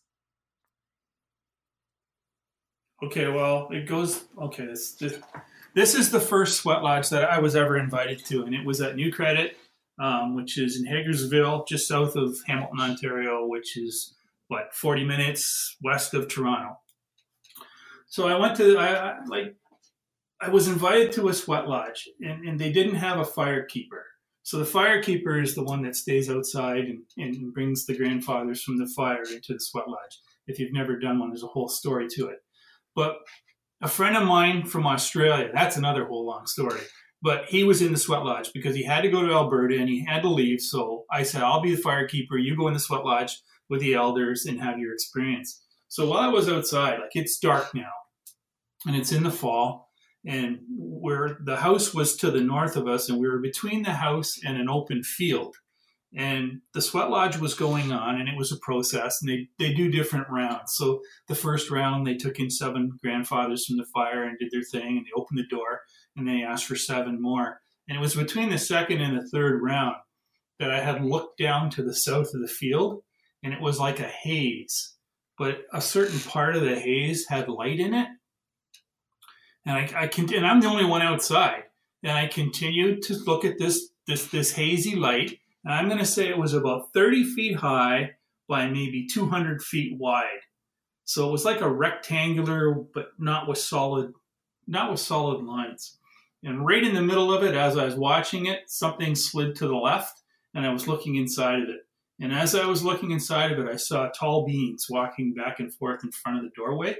Okay, well, it goes. Okay, this, this this is the first sweat lodge that I was ever invited to, and it was at New Credit, um, which is in Hagersville, just south of Hamilton, Ontario, which is what 40 minutes west of Toronto. So I went to I, I like I was invited to a sweat lodge, and, and they didn't have a fire keeper. So the fire keeper is the one that stays outside and, and brings the grandfathers from the fire into the sweat lodge. If you've never done one, there's a whole story to it. But a friend of mine from Australia, that's another whole long story. But he was in the sweat lodge because he had to go to Alberta and he had to leave. So I said, I'll be the firekeeper. You go in the sweat lodge with the elders and have your experience. So while I was outside, like it's dark now and it's in the fall, and where the house was to the north of us, and we were between the house and an open field and the sweat lodge was going on and it was a process and they, they do different rounds so the first round they took in seven grandfathers from the fire and did their thing and they opened the door and they asked for seven more and it was between the second and the third round that i had looked down to the south of the field and it was like a haze but a certain part of the haze had light in it and i, I can, and i'm the only one outside and i continued to look at this this this hazy light and I'm going to say it was about 30 feet high by maybe 200 feet wide. So it was like a rectangular, but not with solid, not with solid lines. And right in the middle of it, as I was watching it, something slid to the left, and I was looking inside of it. And as I was looking inside of it, I saw tall beings walking back and forth in front of the doorway.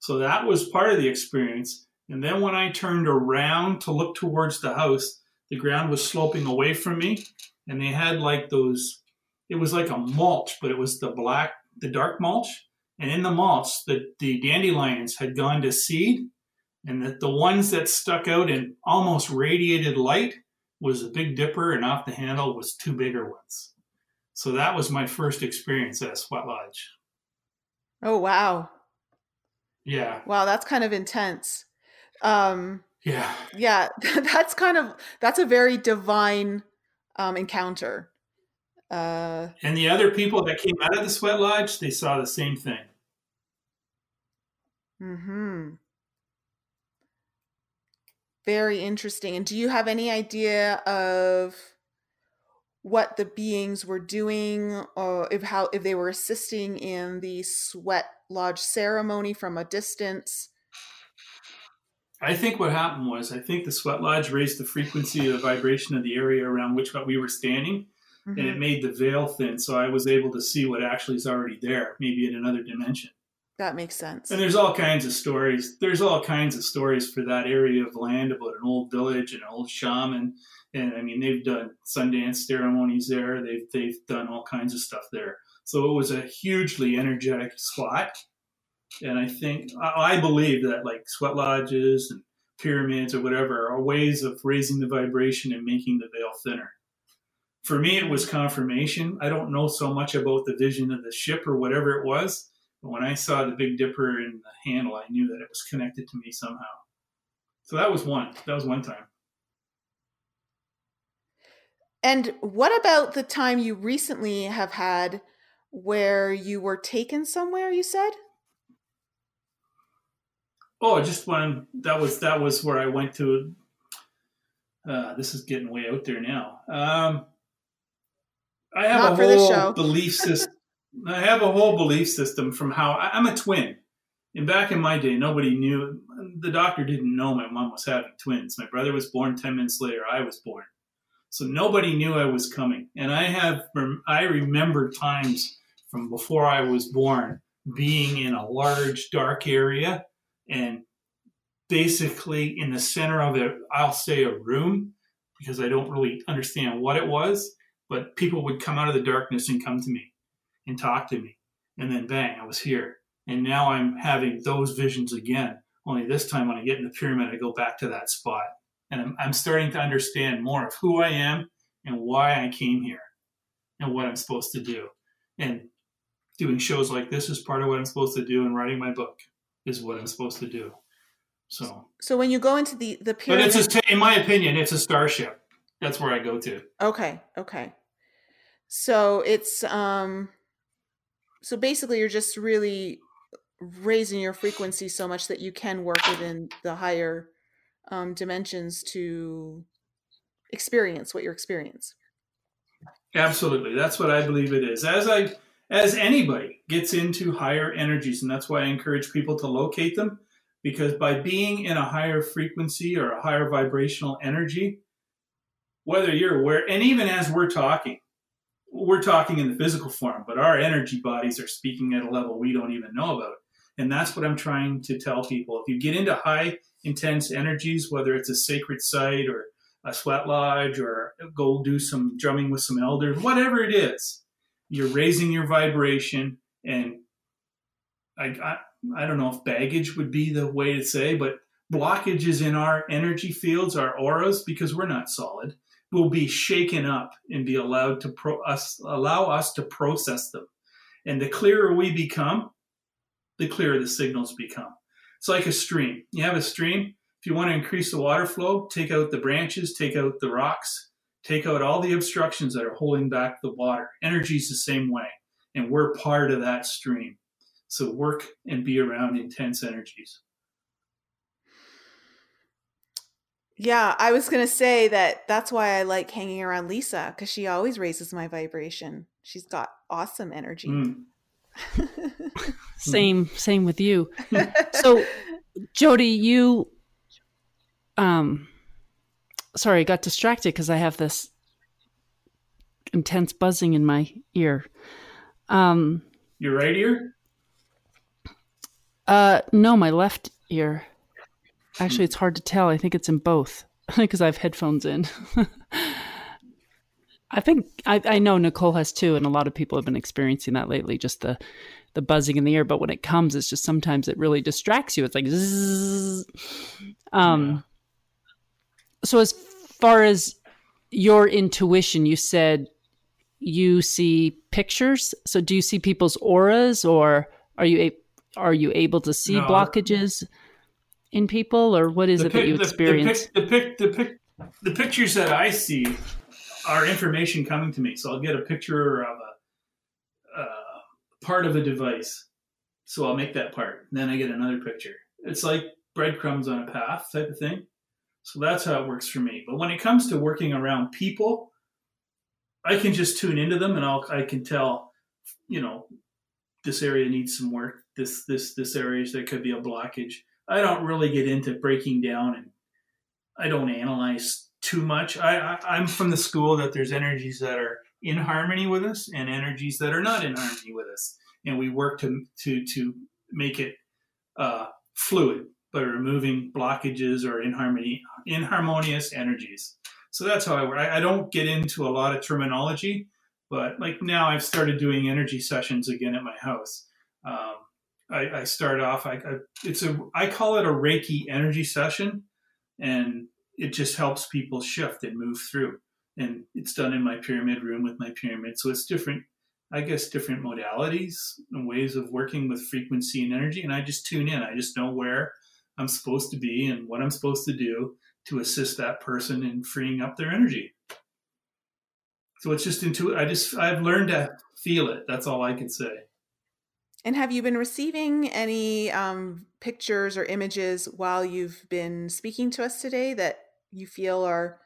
So that was part of the experience. And then when I turned around to look towards the house, the ground was sloping away from me, and they had like those. It was like a mulch, but it was the black, the dark mulch, and in the mulch, the the dandelions had gone to seed, and that the ones that stuck out and almost radiated light was a Big Dipper, and off the handle was two bigger ones. So that was my first experience at sweat lodge. Oh wow! Yeah. Wow, that's kind of intense. Um, yeah. Yeah, that's kind of that's a very divine um, encounter. Uh, and the other people that came out of the sweat lodge, they saw the same thing. Hmm. Very interesting. And do you have any idea of what the beings were doing, or if how if they were assisting in the sweat lodge ceremony from a distance? I think what happened was I think the sweat lodge raised the frequency of the vibration of the area around which we were standing, mm-hmm. and it mm-hmm. made the veil thin, so I was able to see what actually is already there, maybe in another dimension. That makes sense. And there's all kinds of stories. There's all kinds of stories for that area of land about an old village and an old shaman. And I mean, they've done Sundance ceremonies there. They've they've done all kinds of stuff there. So it was a hugely energetic spot. And I think, I believe that like sweat lodges and pyramids or whatever are ways of raising the vibration and making the veil thinner. For me, it was confirmation. I don't know so much about the vision of the ship or whatever it was, but when I saw the Big Dipper in the handle, I knew that it was connected to me somehow. So that was one. That was one time. And what about the time you recently have had where you were taken somewhere, you said? Oh, just when that was that was where I went to. Uh, this is getting way out there now. Um, I have Not a whole belief system. I have a whole belief system from how I, I'm a twin. And back in my day, nobody knew. The doctor didn't know my mom was having twins. My brother was born ten minutes later. I was born, so nobody knew I was coming. And I have I remember times from before I was born being in a large dark area and basically in the center of it, I'll say a room because I don't really understand what it was, but people would come out of the darkness and come to me and talk to me. And then bang, I was here. And now I'm having those visions again. Only this time when I get in the pyramid, I go back to that spot. And I'm, I'm starting to understand more of who I am and why I came here and what I'm supposed to do. And doing shows like this is part of what I'm supposed to do and writing my book. is what I'm supposed to do. So, so when you go into the the period, but it's a, in my opinion, it's a starship. That's where I go to. Okay, okay. So it's um, so basically you're just really raising your frequency so much that you can work within the higher um, dimensions to experience what you're experience. Absolutely, that's what I believe it is. As I as anybody gets into higher energies, and that's why I encourage people to locate them, because by being in a higher frequency or a higher vibrational energy, whether you're aware, and even as we're talking, we're talking in the physical form, but our energy bodies are speaking at a level we don't even know about. And that's what I'm trying to tell people. If you get into high intense energies, whether it's a sacred site or a sweat lodge or go do some drumming with some elders, whatever it is, you're raising your vibration. And I, I, I don't know if baggage would be the way to say, but blockages in our energy fields, our auras, because we're not solid, will be shaken up and be allowed to pro- us allow us to process them. And the clearer we become, the clearer the signals become. It's like a stream. You have a stream. If you want to increase the water flow, take out the branches, take out the rocks, take out all the obstructions that are holding back the water. Energy is the same way, and we're part of that stream. So work and be around intense energies. Yeah, I was going to say that that's why I like hanging around Lisa because she always raises my vibration. She's got awesome energy. Mm. same same with you. So jody you um sorry i got distracted because i have this intense buzzing in my ear. Um your right ear? Uh no my left ear. Actually it's hard to tell. I think it's in both because i have headphones in I think I, I know Nicole has too, and a lot of people have been experiencing that lately. Just the the buzzing in the ear, but when it comes, it's just sometimes it really distracts you. It's like, zzz. um. Yeah. So as far as your intuition, you said you see pictures. So do you see people's auras, or are you a- are you able to see no. blockages in people, or what is the it pic- that you experience? The, the, pic- the, pic- the pictures that I see are information coming to me. So I'll get a picture of a, a part of a device. So I'll make that part. Then I get another picture. It's like breadcrumbs on a path type of thing. So that's how it works for me. But when it comes to working around people, I can just tune into them and I'll I can tell, you know, this area needs some work. This this this area there could be a blockage. I don't really get into breaking down and I don't analyze too much. I, I I'm from the school that there's energies that are in harmony with us and energies that are not in harmony with us, and we work to to to make it uh, fluid by removing blockages or inharmony inharmonious energies. So that's how I work. I, I don't get into a lot of terminology, but like now I've started doing energy sessions again at my house. Um, I, I, start off. I, I, it's a I call it a Reiki energy session, and it just helps people shift and move through. And it's done in my pyramid room with my pyramid. So it's different, I guess, different modalities and ways of working with frequency and energy. And I just tune in. I just know where I'm supposed to be and what I'm supposed to do to assist that person in freeing up their energy. So it's just intuitive. I just I've learned to feel it. That's all I can say. And have you been receiving any um, pictures or images while you've been speaking to us today that you feel are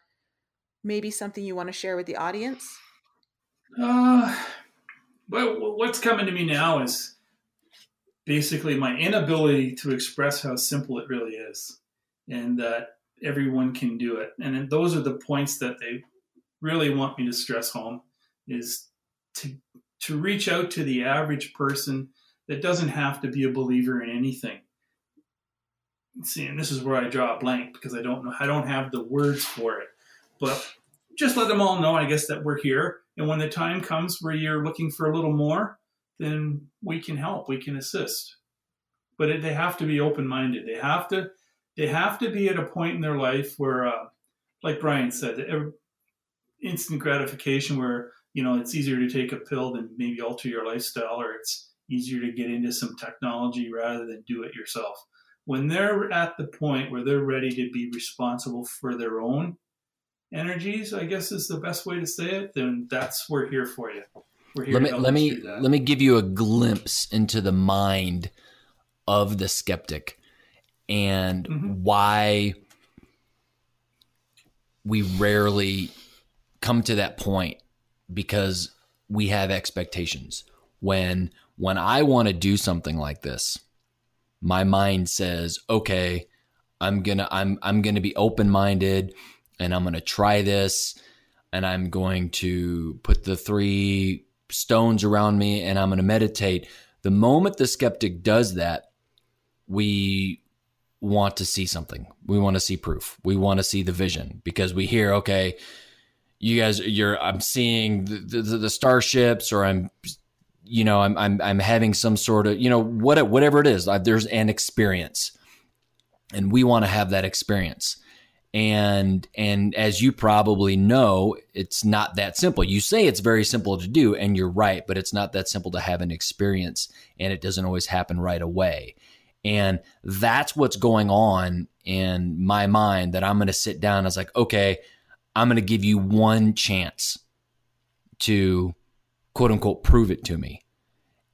maybe something you want to share with the audience? Uh, well, what's coming to me now is basically my inability to express how simple it really is and that everyone can do it. And those are the points that they really want me to stress home is to to reach out to the average person that doesn't have to be a believer in anything see, and this is where I draw a blank because I don't know, I don't have the words for it. But just let them all know, I guess, that we're here. And when the time comes where you're looking for a little more, then we can help, we can assist. But it, they have to be open-minded. They have to, they have to be at a point in their life where, uh, like Brian said, instant gratification, where you know it's easier to take a pill than maybe alter your lifestyle, or it's easier to get into some technology rather than do it yourself. When they're at the point where they're ready to be responsible for their own energies, I guess is the best way to say it, then that's we're here for you. We're here let me let me let me give you a glimpse into the mind of the skeptic and mm-hmm. why we rarely come to that point because we have expectations. When when I want to do something like this, my mind says, "Okay, I'm to I'm I'm to be open-minded and I'm to try this and I'm going to put the three stones around me and I'm to meditate." The moment the skeptic does that, we want to see something. We want to see proof. We want to see the vision because we hear, okay, you guys, you're, I'm seeing the, the, the starships or I'm, you know, I'm, I'm, I'm having some sort of, you know, what, whatever it is, uh, there's an experience and we want to have that experience. And, and as you probably know, it's not that simple. You say it's very simple to do and you're right, but it's not that simple to have an experience and it doesn't always happen right away. And that's what's going on in my mind that I'm going to sit down. I was like, okay, I'm going to give you one chance to quote unquote prove it to me.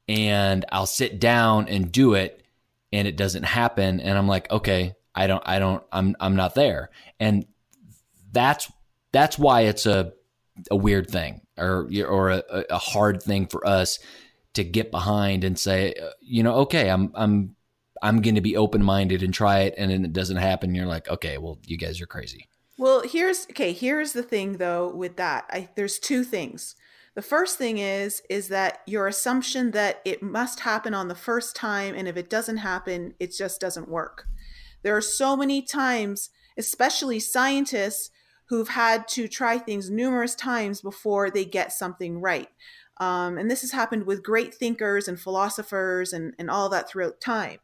And I'll sit down and do it and it doesn't happen. And I'm like, okay, I don't, I don't, I'm, I'm not there. And that's, that's why it's a, a weird thing or, or a, a hard thing for us to get behind and say, you know, okay, I'm, I'm I'm going to be open minded and try it, and then it doesn't happen. You're like, okay, well, you guys are crazy. Well, here's okay. Here's the thing, though. With that, I, there's two things. The first thing is is that your assumption that it must happen on the first time, and if it doesn't happen, it just doesn't work. There are so many times, especially scientists who've had to try things numerous times before they get something right. Um, and this has happened with great thinkers and philosophers and, and all that throughout time.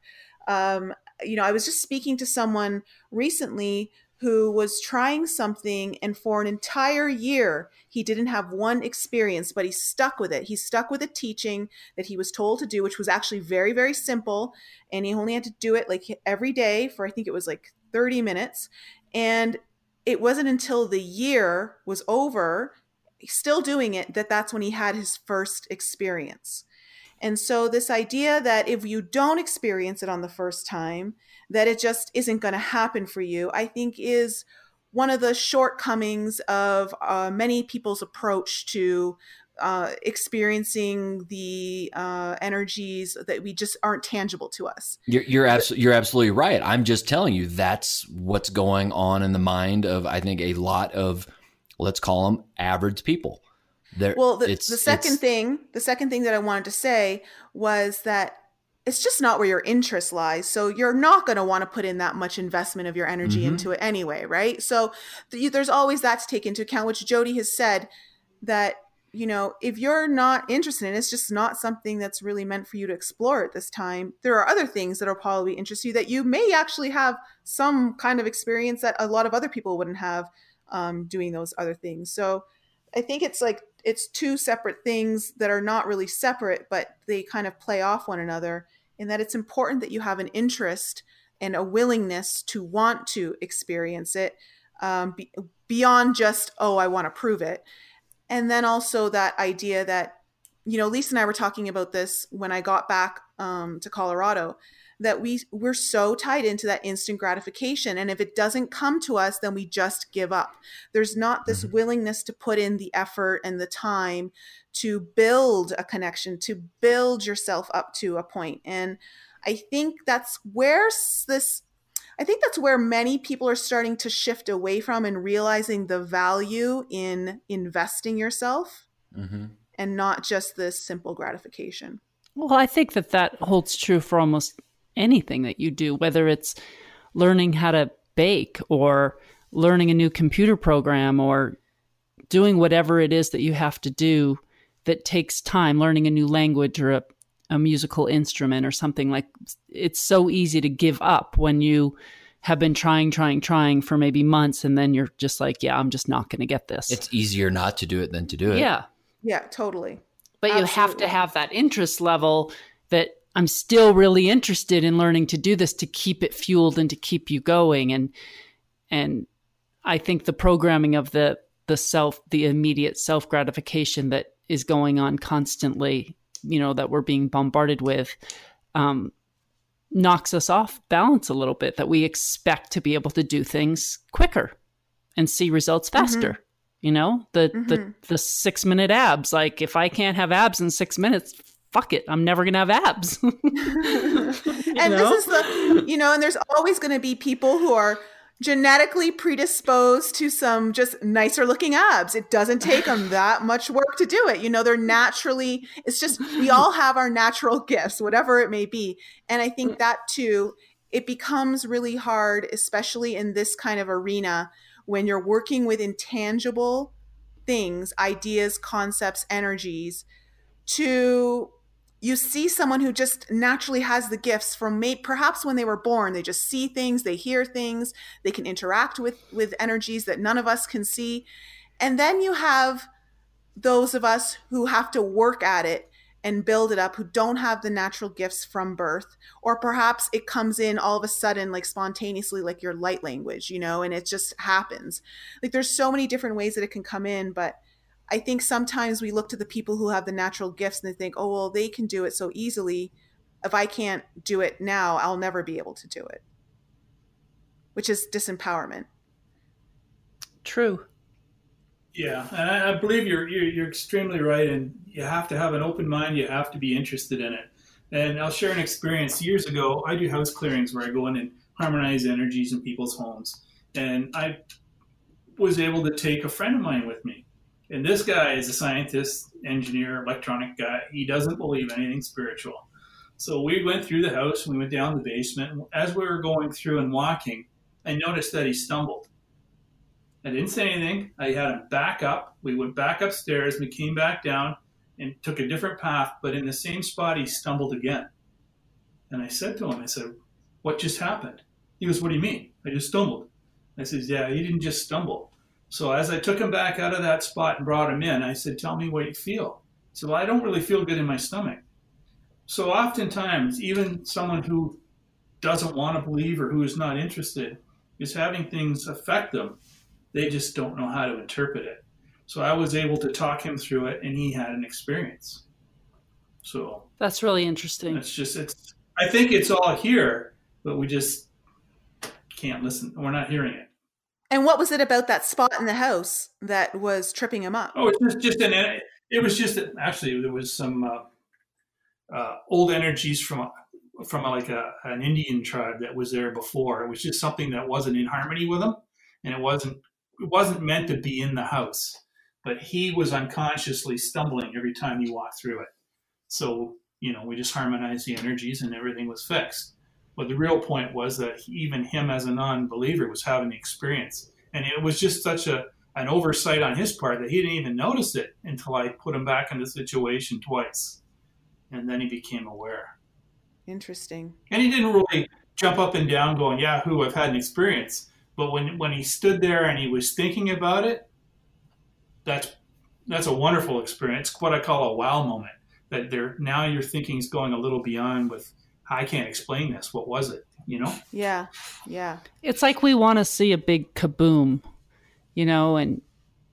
Um, you know, I was just speaking to someone recently who was trying something and for an entire year he didn't have one experience but he stuck with it. He stuck with a teaching that he was told to do which was actually very very simple and he only had to do it like every day for i think it was like 30 minutes. And it wasn't until the year was over still doing it that that's when he had his first experience and so, this idea that if you don't experience it on the first time, that it just isn't going to happen for you, I think is one of the shortcomings of uh, many people's approach to uh, experiencing the uh, energies that we just aren't tangible to us. You're you're, abso- you're absolutely right. I'm just telling you that's what's going on in the mind of I think a lot of let's call them average people. There, well, the, the second thing, the second thing that I wanted to say was that it's just not where your interest lies. So you're not going to want to put in that much investment of your energy mm-hmm. into it anyway, right? So th- there's always that to take into account, which Jody has said that you know if you're not interested in it, it's just not something that's really meant for you to explore at this time. There are other things that will probably interest you that you may actually have some kind of experience that a lot of other people wouldn't have um, doing those other things. So I think it's like it's two separate things that are not really separate, but they kind of play off one another. In that it's important that you have an interest and a willingness to want to experience it um, be, beyond just oh I want to prove it, and then also that idea that you know Lisa and I were talking about this when I got back um, to Colorado that we we're so tied into that instant gratification and if it doesn't come to us then we just give up there's not this mm-hmm. willingness to put in the effort and the time to build a connection to build yourself up to a point. point and i think that's where this i think that's where many people are starting to shift away from and realizing the value in investing yourself mm-hmm. and not just this simple gratification well, I think that that holds true for almost anything that you do, whether it's learning how to bake or learning a new computer program or doing whatever it is that you have to do that takes time, learning a new language or a, a musical instrument or something like it's so easy to give up when you have been trying, trying, trying for maybe months, and then you're just like, yeah, I'm just not going to get this. It's easier not to do it than to do it. Yeah. Yeah, totally. But Absolutely. you have to have that interest level that I'm still really interested in learning to do this to keep it fueled and to keep you going. And and I think the programming of the the self, the immediate self gratification that is going on constantly, you know, that we're being bombarded with, um, knocks us off balance a little bit. That we expect to be able to do things quicker and see results mm-hmm. faster. Mm-hmm. You know, the mm-hmm. the the six minute abs. Like if I can't have abs in six minutes, fuck it, I'm never gonna have abs. and know? this is the you know, and there's always gonna be people who are genetically predisposed to some just nicer looking abs. It doesn't take them that much work to do it. You know, they're naturally, it's just, we all have our natural gifts, whatever it may be. And I think that too, it becomes really hard, especially in this kind of arena when you're working with intangible things, ideas, concepts, energies to you see someone who just naturally has the gifts from may, perhaps when they were born they just see things they hear things they can interact with with energies that none of us can see. And then you have those of us who have to work at it and build it up who don't have the natural gifts from birth or perhaps it comes in all of a sudden like spontaneously like your light language you know and it just happens. Like there's so many different ways that it can come in but I think sometimes we look to the people who have the natural gifts and they think, oh, well, they can do it so easily. If I can't do it now, I'll never be able to do it, which is disempowerment. True. Yeah, and I, I believe you're, you're, you're extremely right, and you have to have an open mind. You have to be interested in it. And I'll share an experience. Years ago, I do house clearings where I go in and harmonize energies in people's homes, and I was able to take a friend of mine with me and this guy is a scientist, engineer, electronic guy. He doesn't believe anything spiritual. So we went through the house, we went down the basement. As we were going through and walking, I noticed that he stumbled. I didn't say anything. I had him back up. We went back upstairs. We came back down and took a different path, but in the same spot, he stumbled again. And I said to him, I said, What just happened? He goes, What do you mean? I just stumbled. I says, Yeah, he didn't just stumble. So as I took him back out of that spot and brought him in, I said, Tell me what you feel. He said, Well, I don't really feel good in my stomach. So oftentimes, even someone who doesn't want to believe or who is not interested is having things affect them. They just don't know how to interpret it. So I was able to talk him through it, and he had an experience. So that's really interesting. It's just it's. I think it's all here, but we just can't listen. We're not hearing it. And what was it about that spot in the house that was tripping him up? Oh, it was just an. It was just actually there was some uh, uh, old energies from from a, like a, an Indian tribe that was there before. It was just something that wasn't in harmony with him, and it wasn't it wasn't meant to be in the house. But he was unconsciously stumbling every time you walked through it. So you know we just harmonized the energies and everything was fixed. But the real point was that even him as a non-believer was having the experience, and it was just such a an oversight on his part that he didn't even notice it until I put him back in the situation twice, and then he became aware. Interesting. And he didn't really jump up and down going, "Yahoo! I've had an experience." But when when he stood there and he was thinking about it, that's that's a wonderful experience. What I call a wow moment. That there now your thinking is going a little beyond with I can't explain this. What was it? You know? Yeah. Yeah. It's like we want to see a big kaboom, you know, and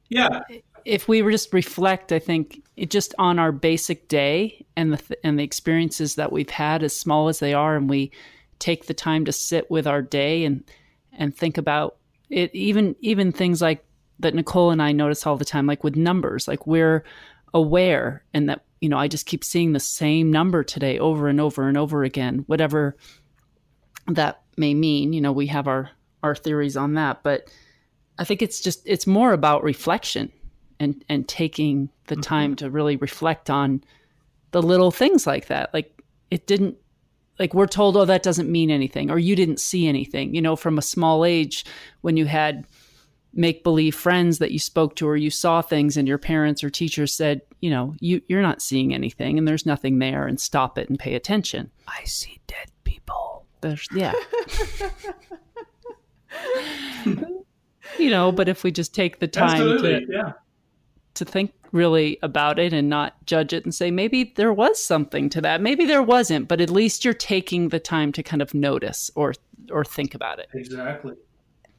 yeah. If we were just reflect, I think it just on our basic day and the th- and the experiences that we've had, as small as they are, and we take the time to sit with our day and and think about it. Even even things like that Nicole and I notice all the time, like with numbers, like we're aware and that you know, I just keep seeing the same number today over and over and over again, whatever that may mean. You know, we have our our theories on that, but I think it's just it's more about reflection and and taking the mm-hmm. time to really reflect on the little things like that. Like it didn't like we're told oh that doesn't mean anything or you didn't see anything. You know, from a small age when you had make believe friends that you spoke to or you saw things and your parents or teachers said, you know, you, you're not seeing anything and there's nothing there and stop it and pay attention. I see dead people. There's, yeah. you know, but if we just take the time to, yeah. to think really about it and not judge it and say maybe there was something to that maybe there wasn't but at least you're taking the time to kind of notice or or think about it Exactly.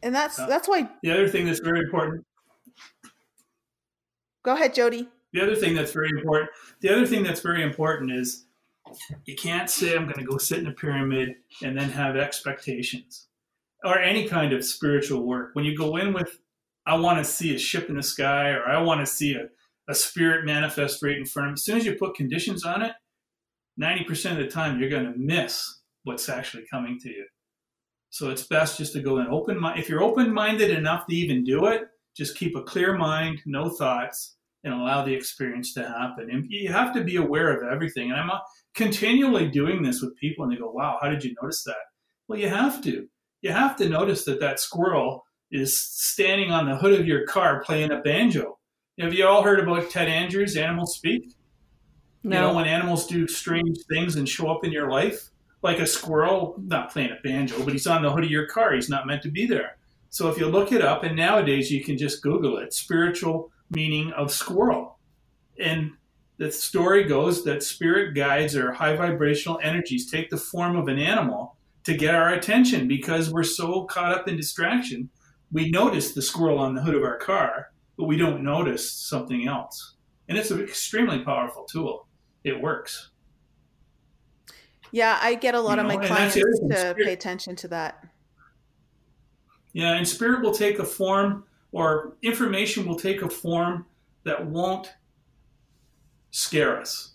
And that's Uh, that's why. The other thing that's very important Go ahead, Jody. the other thing that's very important the other thing that's very important is you can't say i'm going to go sit in a pyramid and then have expectations or any kind of spiritual work when you go in with i want to see a ship in the sky or i want to see a, a spirit manifest right in front of me as soon as you put conditions on it 90% of the time you're going to miss what's actually coming to you so it's best just to go in open mind if you're open-minded enough to even do it just keep a clear mind no thoughts and allow the experience to happen. And you have to be aware of everything. And I'm continually doing this with people, and they go, "Wow, how did you notice that?" Well, you have to. You have to notice that that squirrel is standing on the hood of your car playing a banjo. Have you all heard about Ted Andrews' Animals Speak? no You know, when animals do strange things and show up in your life, like a squirrel, not playing a banjo, but he's on the hood of your car. He's not meant to be there. So if you look it up, and nowadays you can just Google it spiritual meaning of squirrel. And the story goes that spirit guides or high vibrational energies take the form of an animal to get our attention because we're so caught up in distraction. We notice the squirrel on the hood of our car, but we don't notice something else. And it's an extremely powerful tool. It works. Yeah, I get a lot You of my know, and clients that's the other thing, to spirit- pay attention to that. Yeah, and spirit will take a form, or information will take a form that won't scare us.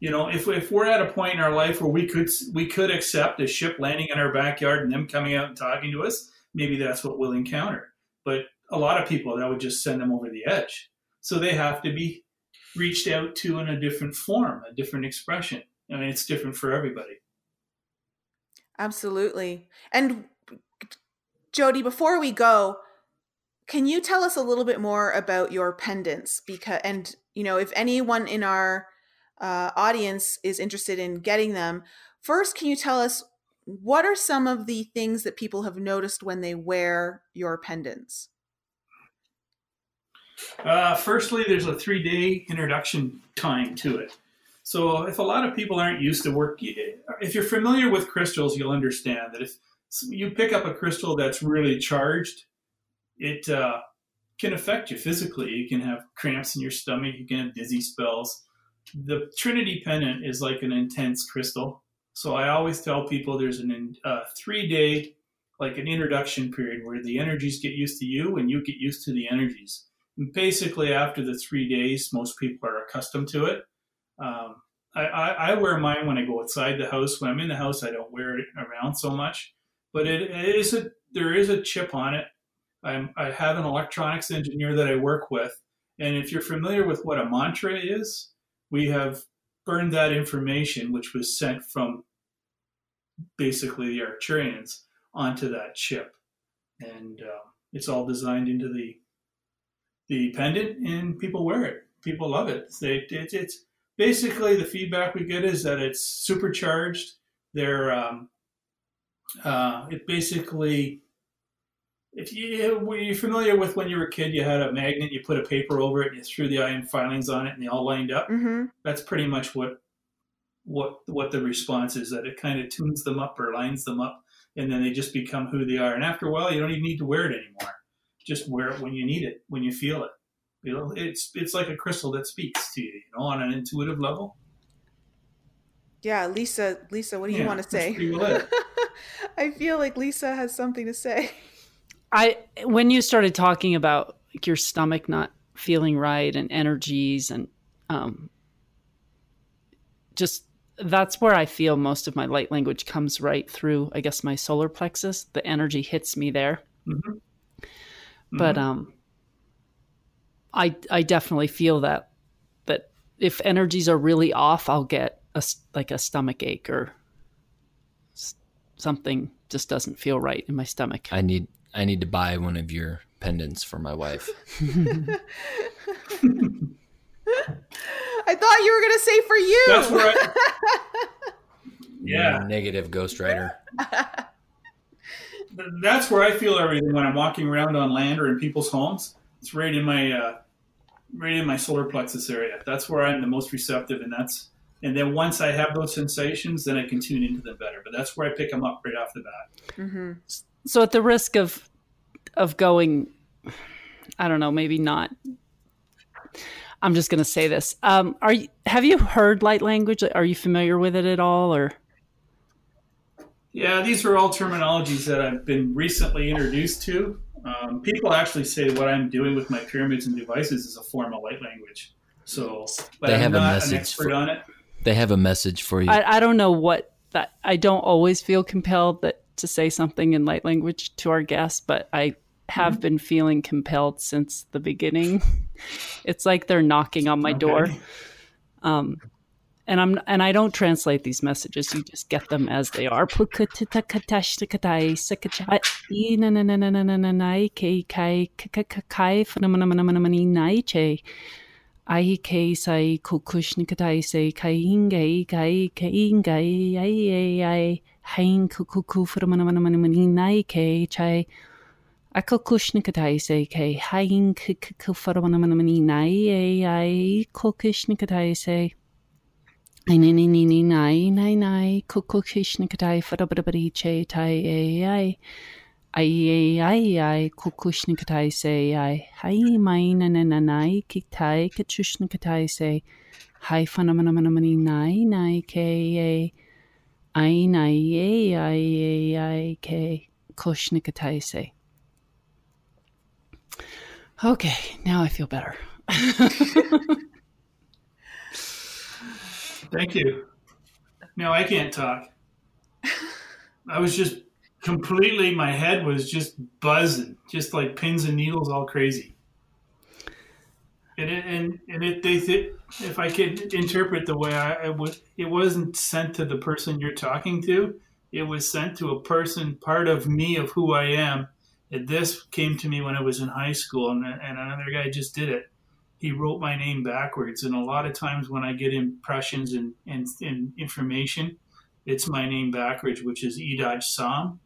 You know, if, if we're at a point in our life where we could we could accept a ship landing in our backyard and them coming out and talking to us, maybe that's what we'll encounter. But a lot of people that would just send them over the edge. So they have to be reached out to in a different form, a different expression. I mean, it's different for everybody. Absolutely. And Jody, before we go, can you tell us a little bit more about your pendants? Because, and you know, if anyone in our uh, audience is interested in getting them, first, can you tell us what are some of the things that people have noticed when they wear your pendants? Uh, firstly, there's a three day introduction time to it. So, if a lot of people aren't used to work, if you're familiar with crystals, you'll understand that if you pick up a crystal that's really charged, it uh, can affect you physically. You can have cramps in your stomach, you can have dizzy spells. The Trinity pendant is like an intense crystal. So, I always tell people there's an uh, three day, like an introduction period where the energies get used to you and you get used to the energies And basically after the three days most people are accustomed to it um, I, I, I, wear mine when i go outside the house when i'm in the house i don't wear it around so much but it, it is a there is a chip on it I'm, i have an electronics engineer that i work with and if you're familiar with what a mantra is we have burned that information which was sent from basically the arcturians onto that chip and uh, it's all designed into the the pendant and people wear it. People love it. They, it, it's basically the feedback we get is that it's supercharged. They're um, uh, it basically if you were you familiar with when you were a kid, you had a magnet, you put a paper over it, and you threw the iron filings on it, and they all lined up. Mm-hmm. That's pretty much what what what the response is. That it kind of tunes them up or lines them up, and then they just become who they are. And after a while, you don't even need to wear it anymore just wear it when you need it, when you feel it. You know, it's it's like a crystal that speaks to you, you know, on an intuitive level. Yeah, Lisa, Lisa, what do you Yeah, want to say? that's pretty well it. I feel like Lisa has something to say. I when you started talking about like your stomach not feeling right and energies and um just that's where I feel most of my light language comes right through I guess my solar plexus. The energy hits me there. Mm-hmm. But um I I definitely feel that that if energies are really off, I'll get a s- like a stomach ache or something just doesn't feel right in my stomach. I need I need to buy one of your pendants for my wife. I thought you were going to say for you. That's where I, yeah, Negative Ghost Rider. That's where I feel everything when I'm walking around on land or in people's homes. It's right in my uh, right in my solar plexus area. That's where I'm the most receptive, and that's and then once I have those sensations, then I can tune into them better. But that's where I pick them up right off the bat. Mm-hmm. So at the risk of of going, I don't know, maybe not. I'm just going to say this. Um, are you, have you heard light language? Are you familiar with it at all, or? Yeah, these are all terminologies that I've been recently introduced to. Um, people actually say what I'm doing with my pyramids and devices is a form of light language. So, but They I'm have a not message an expert for- on it. They have a message for you. I, I don't know what that. I don't always feel compelled that to say something in light language to our guests, but I have been feeling compelled since the beginning. It's like they're knocking on my door. Um, and I'm and I don't translate these messages. You just get them as they are. Ai ni ni ni nai nai nai kukushni katai for bari che tai ai. Ai Ai ai. Ai ai kukushni katai se ai. Hai mai na na na nai. Ki tai kachushni katai se. Hai fana mana mana mani nai nai ke e. Ai nai ai e ai ke kushni katai se. Okay, now I feel better. Thank you. No, I can't talk. I was just completely, my head was just buzzing, just like pins and needles, all crazy. And and and it they th- if I could interpret the way I, I it wasn't sent to the person you're talking to. It was sent to a person, part of me, of who I am. And this came to me when I was in high school, and, and another guy just did it he wrote my name backwards. And a lot of times when I get impressions and, and, and information, it's my name backwards, which is Edaj Sam.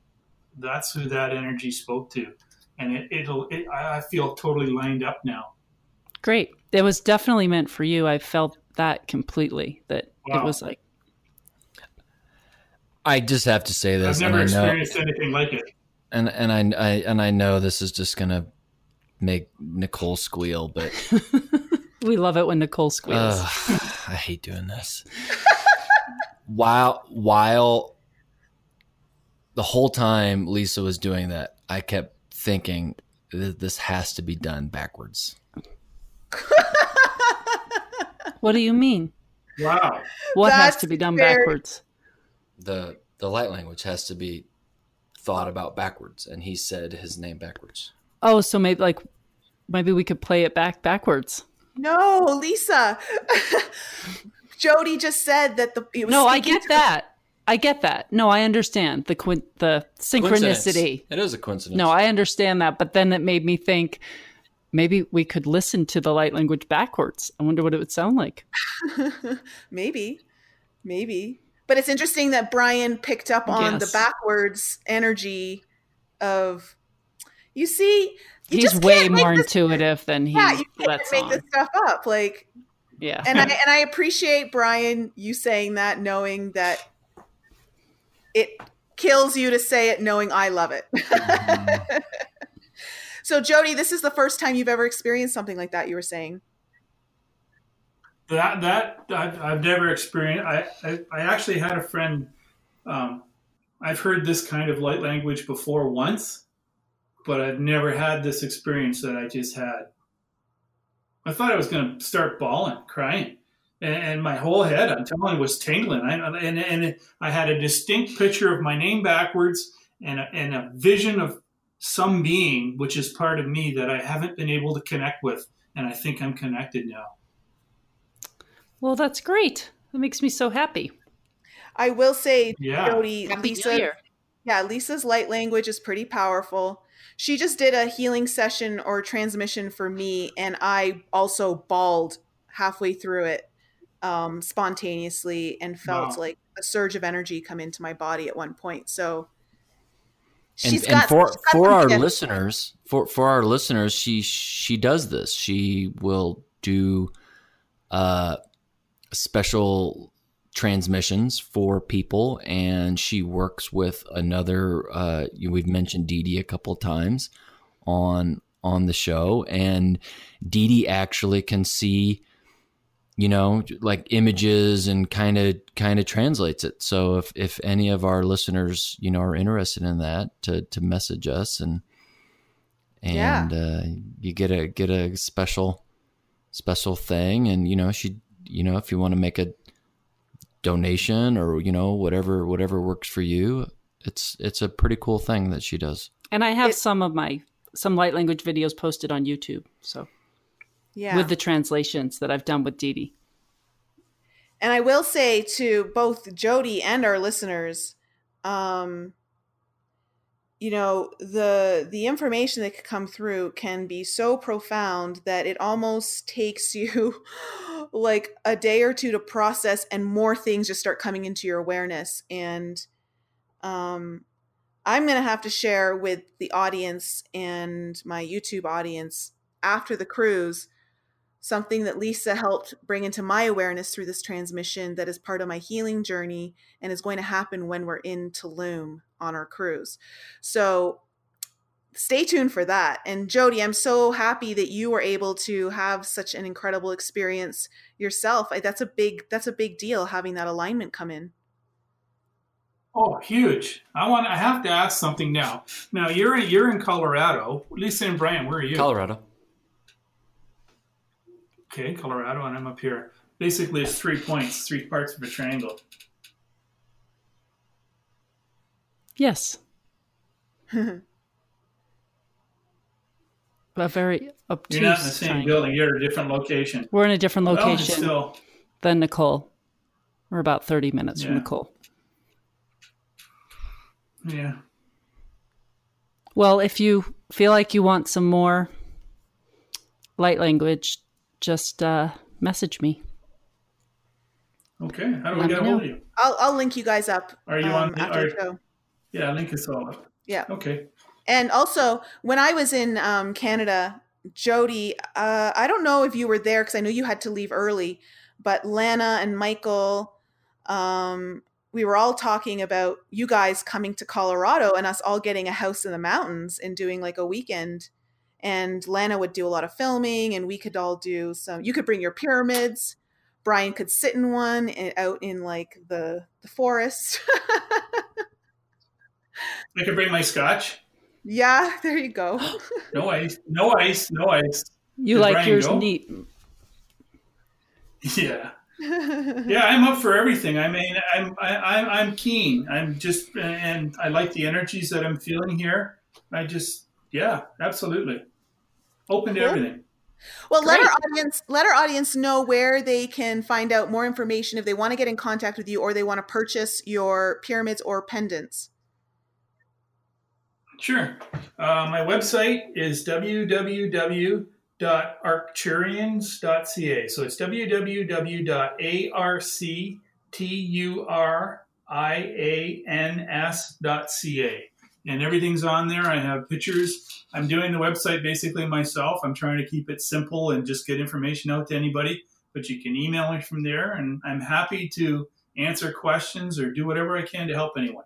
That's who that energy spoke to. And it, it'll, it, I I feel totally lined up now. Great. It was definitely meant for you. I felt that completely. That it was like I just have to say this, I've and never I know, experienced anything like it. and and I, I and I know this is just gonna make Nicole squeal, but we love it when Nicole squeals. Ugh, I hate doing this. while while the whole time Lisa was doing that, I kept thinking "Th- this has to be done backwards. what do you mean? Wow. What has to be done very- backwards? the The light language has to be thought about backwards, and he said his name backwards. Oh, so maybe like maybe we could play it back backwards. No, Lisa. Jody just said that the it was No, I get to- that. I get that. No, I understand the quin- the synchronicity. It is a coincidence. No, I understand that, but then it made me think maybe we could listen to the light language backwards. I wonder what it would sound like. maybe, maybe. But it's interesting that Brian picked up on the backwards energy of. You see, you He's just way can't more this- intuitive than he Yeah, you can't lets make on. this stuff up. Like, Yeah. and I and I appreciate Brian you saying that, knowing that it kills you to say it, knowing I love it. Mm-hmm. so, Jody, this is the first time you've ever experienced something like that. You were saying, That that I've, I've never experienced. I, I I actually had a friend. Um, I've heard this kind of light language before once, but I've never had this experience that I just had. I thought I was going to start bawling, crying, and, and my whole head, I'm telling you, was tingling. I, and and I had a distinct picture of my name backwards and a, and a vision of some being, which is part of me that I haven't been able to connect with, and I think I'm connected now. well, that's great. That makes me so happy. I will say, Yeah. Jody, Lisa, yeah, Lisa's light language is pretty powerful. She just did a healing session or transmission for me, and I also bawled halfway through it um, spontaneously and felt Wow. like a surge of energy come into my body at one point. So and, she's and got for she's got for some our gifts. listeners, for for our listeners, she she does this. She will do uh, special transmissions for people, and she works with another. Uh, we've mentioned Dee Dee a couple times on on the show, and Dee Dee actually can see, you know, like images and kind of kind of translates it. So if if any of our listeners, you know, are interested in that, to to message us and and yeah. uh, you get a get a special special thing, and you know, she, you know, if you want to make a donation or you know whatever whatever works for you it's it's a pretty cool thing that she does and i have it, some of my some light language videos posted on YouTube. So, yeah, with the translations that I've done with Dee Dee. And I will say to both Jody and our listeners, um, you know, the the information that could come through can be so profound that it almost takes you like a day or two to process, and more things just start coming into your awareness. And um, I'm going to have to share with the audience and my YouTube audience after the cruise something that Lisa helped bring into my awareness through this transmission that is part of my healing journey and is going to happen when we're in Tulum on our cruise. So stay tuned for that. And Jody, I'm so happy that you were able to have such an incredible experience yourself. That's a big that's a big deal having that alignment come in. Oh, huge! I want. I have to ask something now. Now you're in, you're in Colorado. Lisa and Brian, where are you? Colorado. Okay, Colorado, and I'm up here. Basically, it's three points, three parts of a triangle. Yes. a very obtuse. You're not in the same triangle. building. You're at a different location. We're in a different location well, still... than Nicole. We're about 30 minutes yeah. from Nicole. Yeah. Well, if you feel like you want some more light language, just uh, message me. Okay. How do Let we get a hold of you? I'll, I'll link you guys up. Are you um, on after the show? Yeah, link all up. Yeah. Okay. And also, when I was in um, Canada, Jody, uh, I don't know if you were there because I know you had to leave early, but Lana and Michael, um, we were all talking about you guys coming to Colorado and us all getting a house in the mountains and doing like a weekend. And Lana would do a lot of filming, and we could all do some. You could bring your pyramids. Brian could sit in one eh, out in like the the forest. I could bring my scotch. Yeah, there you go. no ice, no ice, no ice. You Did like Brian yours go? neat. Yeah yeah, I'm up for everything. I mean, I'm I, I'm I'm keen. I'm just and I like the energies that I'm feeling here. I just yeah, absolutely open to cool. everything. Well, Great. let our audience let our audience know where they can find out more information if they want to get in contact with you or they want to purchase your pyramids or pendants. Sure. Uh, my website is www www.arcturians.ca. So it's www.arcturians.ca. And everything's on there. I have pictures. I'm doing the website basically myself. I'm trying to keep it simple and just get information out to anybody. But you can email me from there, and I'm happy to answer questions or do whatever I can to help anyone.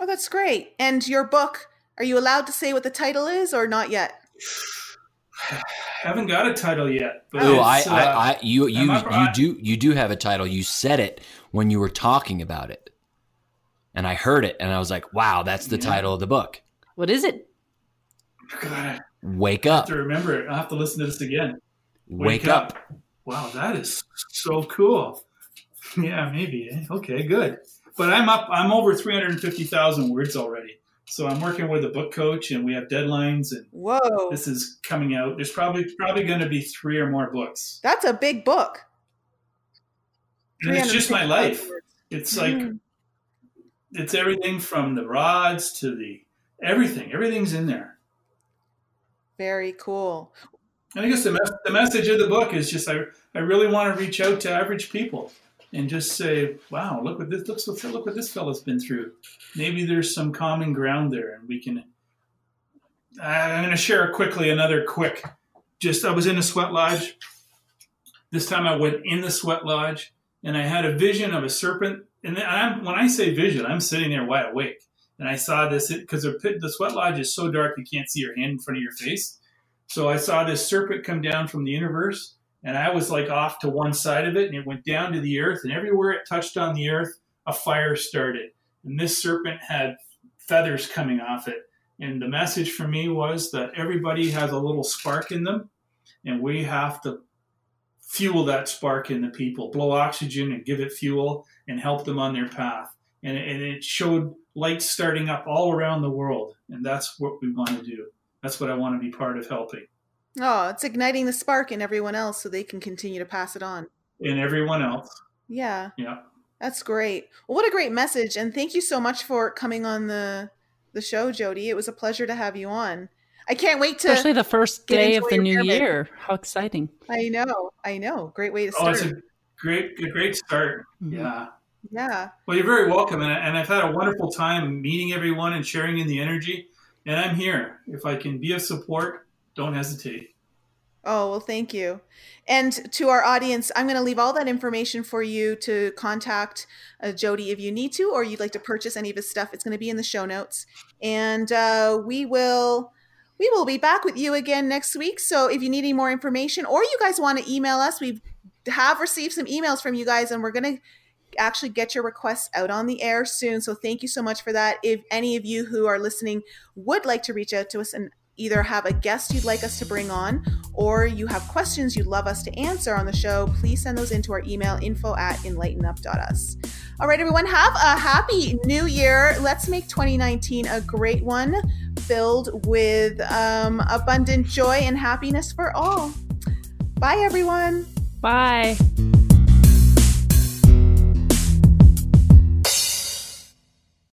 Oh, that's great. And your book, are you allowed to say what the title is or not yet? haven't got a title yet. oh, I, uh, I, I, you, you, you do, you do have a title. You said it when you were talking about it, and I heard it, and I was like, "Wow, that's the yeah. title of the book." What is it? God, Wake up. to remember it. I'll have to listen to this again. Wake, Wake up. up. Wow, that is so cool. Yeah, maybe. Eh? Okay, good. But I'm up. I'm over three hundred and fifty thousand words already. So I'm working with a book coach, and we have deadlines. And whoa, this is coming out. There's probably probably going to be three or more books. That's a big book. And it's just my life. It's like mm. it's everything from the rods to the everything. Everything's in there. Very cool. And I guess the, mes- the message of the book is just I, I really want to reach out to average people and just say, "Wow, look what this looks. Look what this fellow's been through. Maybe there's some common ground there, and we can." I'm going to share quickly another quick. Just I was in a sweat lodge This time I went in the sweat lodge and I had a vision of a serpent. And I'm, when I say vision, I'm sitting there wide awake. And I saw this because the sweat lodge is so dark you can't see your hand in front of your face. So I saw this serpent come down from the universe, and I was like off to one side of it, and it went down to the earth, and everywhere it touched on the earth, a fire started. And this serpent had feathers coming off it. And the message for me was that everybody has a little spark in them, and we have to fuel that spark in the people, blow oxygen and give it fuel and help them on their path. And, and it showed lights starting up all around the world. And that's what we want to do. That's what I want to be part of helping. Oh, it's igniting the spark in everyone else so they can continue to pass it on. In everyone else. Yeah. Yeah. That's great. Well, what a great message. And thank you so much for coming on the the show, Jody. It was a pleasure to have you on. I can't wait to Especially the first day of the new year. How exciting. I know. I know. Great way to start. Oh, it's a great, a great start. Mhm. Yeah. yeah. Well, you're very welcome, and, and I've had a wonderful time meeting everyone and sharing in the energy. And I'm here. If I can be of support, don't hesitate. Oh, well, thank you. And to our audience, I'm going to leave all that information for you to contact uh, Jody if you need to, or you'd like to purchase any of his stuff. It's going to be in the show notes. And uh, we will. We will be back with you again next week. So if you need any more information or you guys want to email us, we have received some emails from you guys and we're going to actually get your requests out on the air soon. So thank you so much for that. If any of you who are listening would like to reach out to us and either have a guest you'd like us to bring on or you have questions you'd love us to answer on the show, please send those into our email info at enlightenup.us. All right, everyone, have a happy new year. Let's make 2019 a great one filled with um, abundant joy and happiness for all. Bye, everyone. Bye.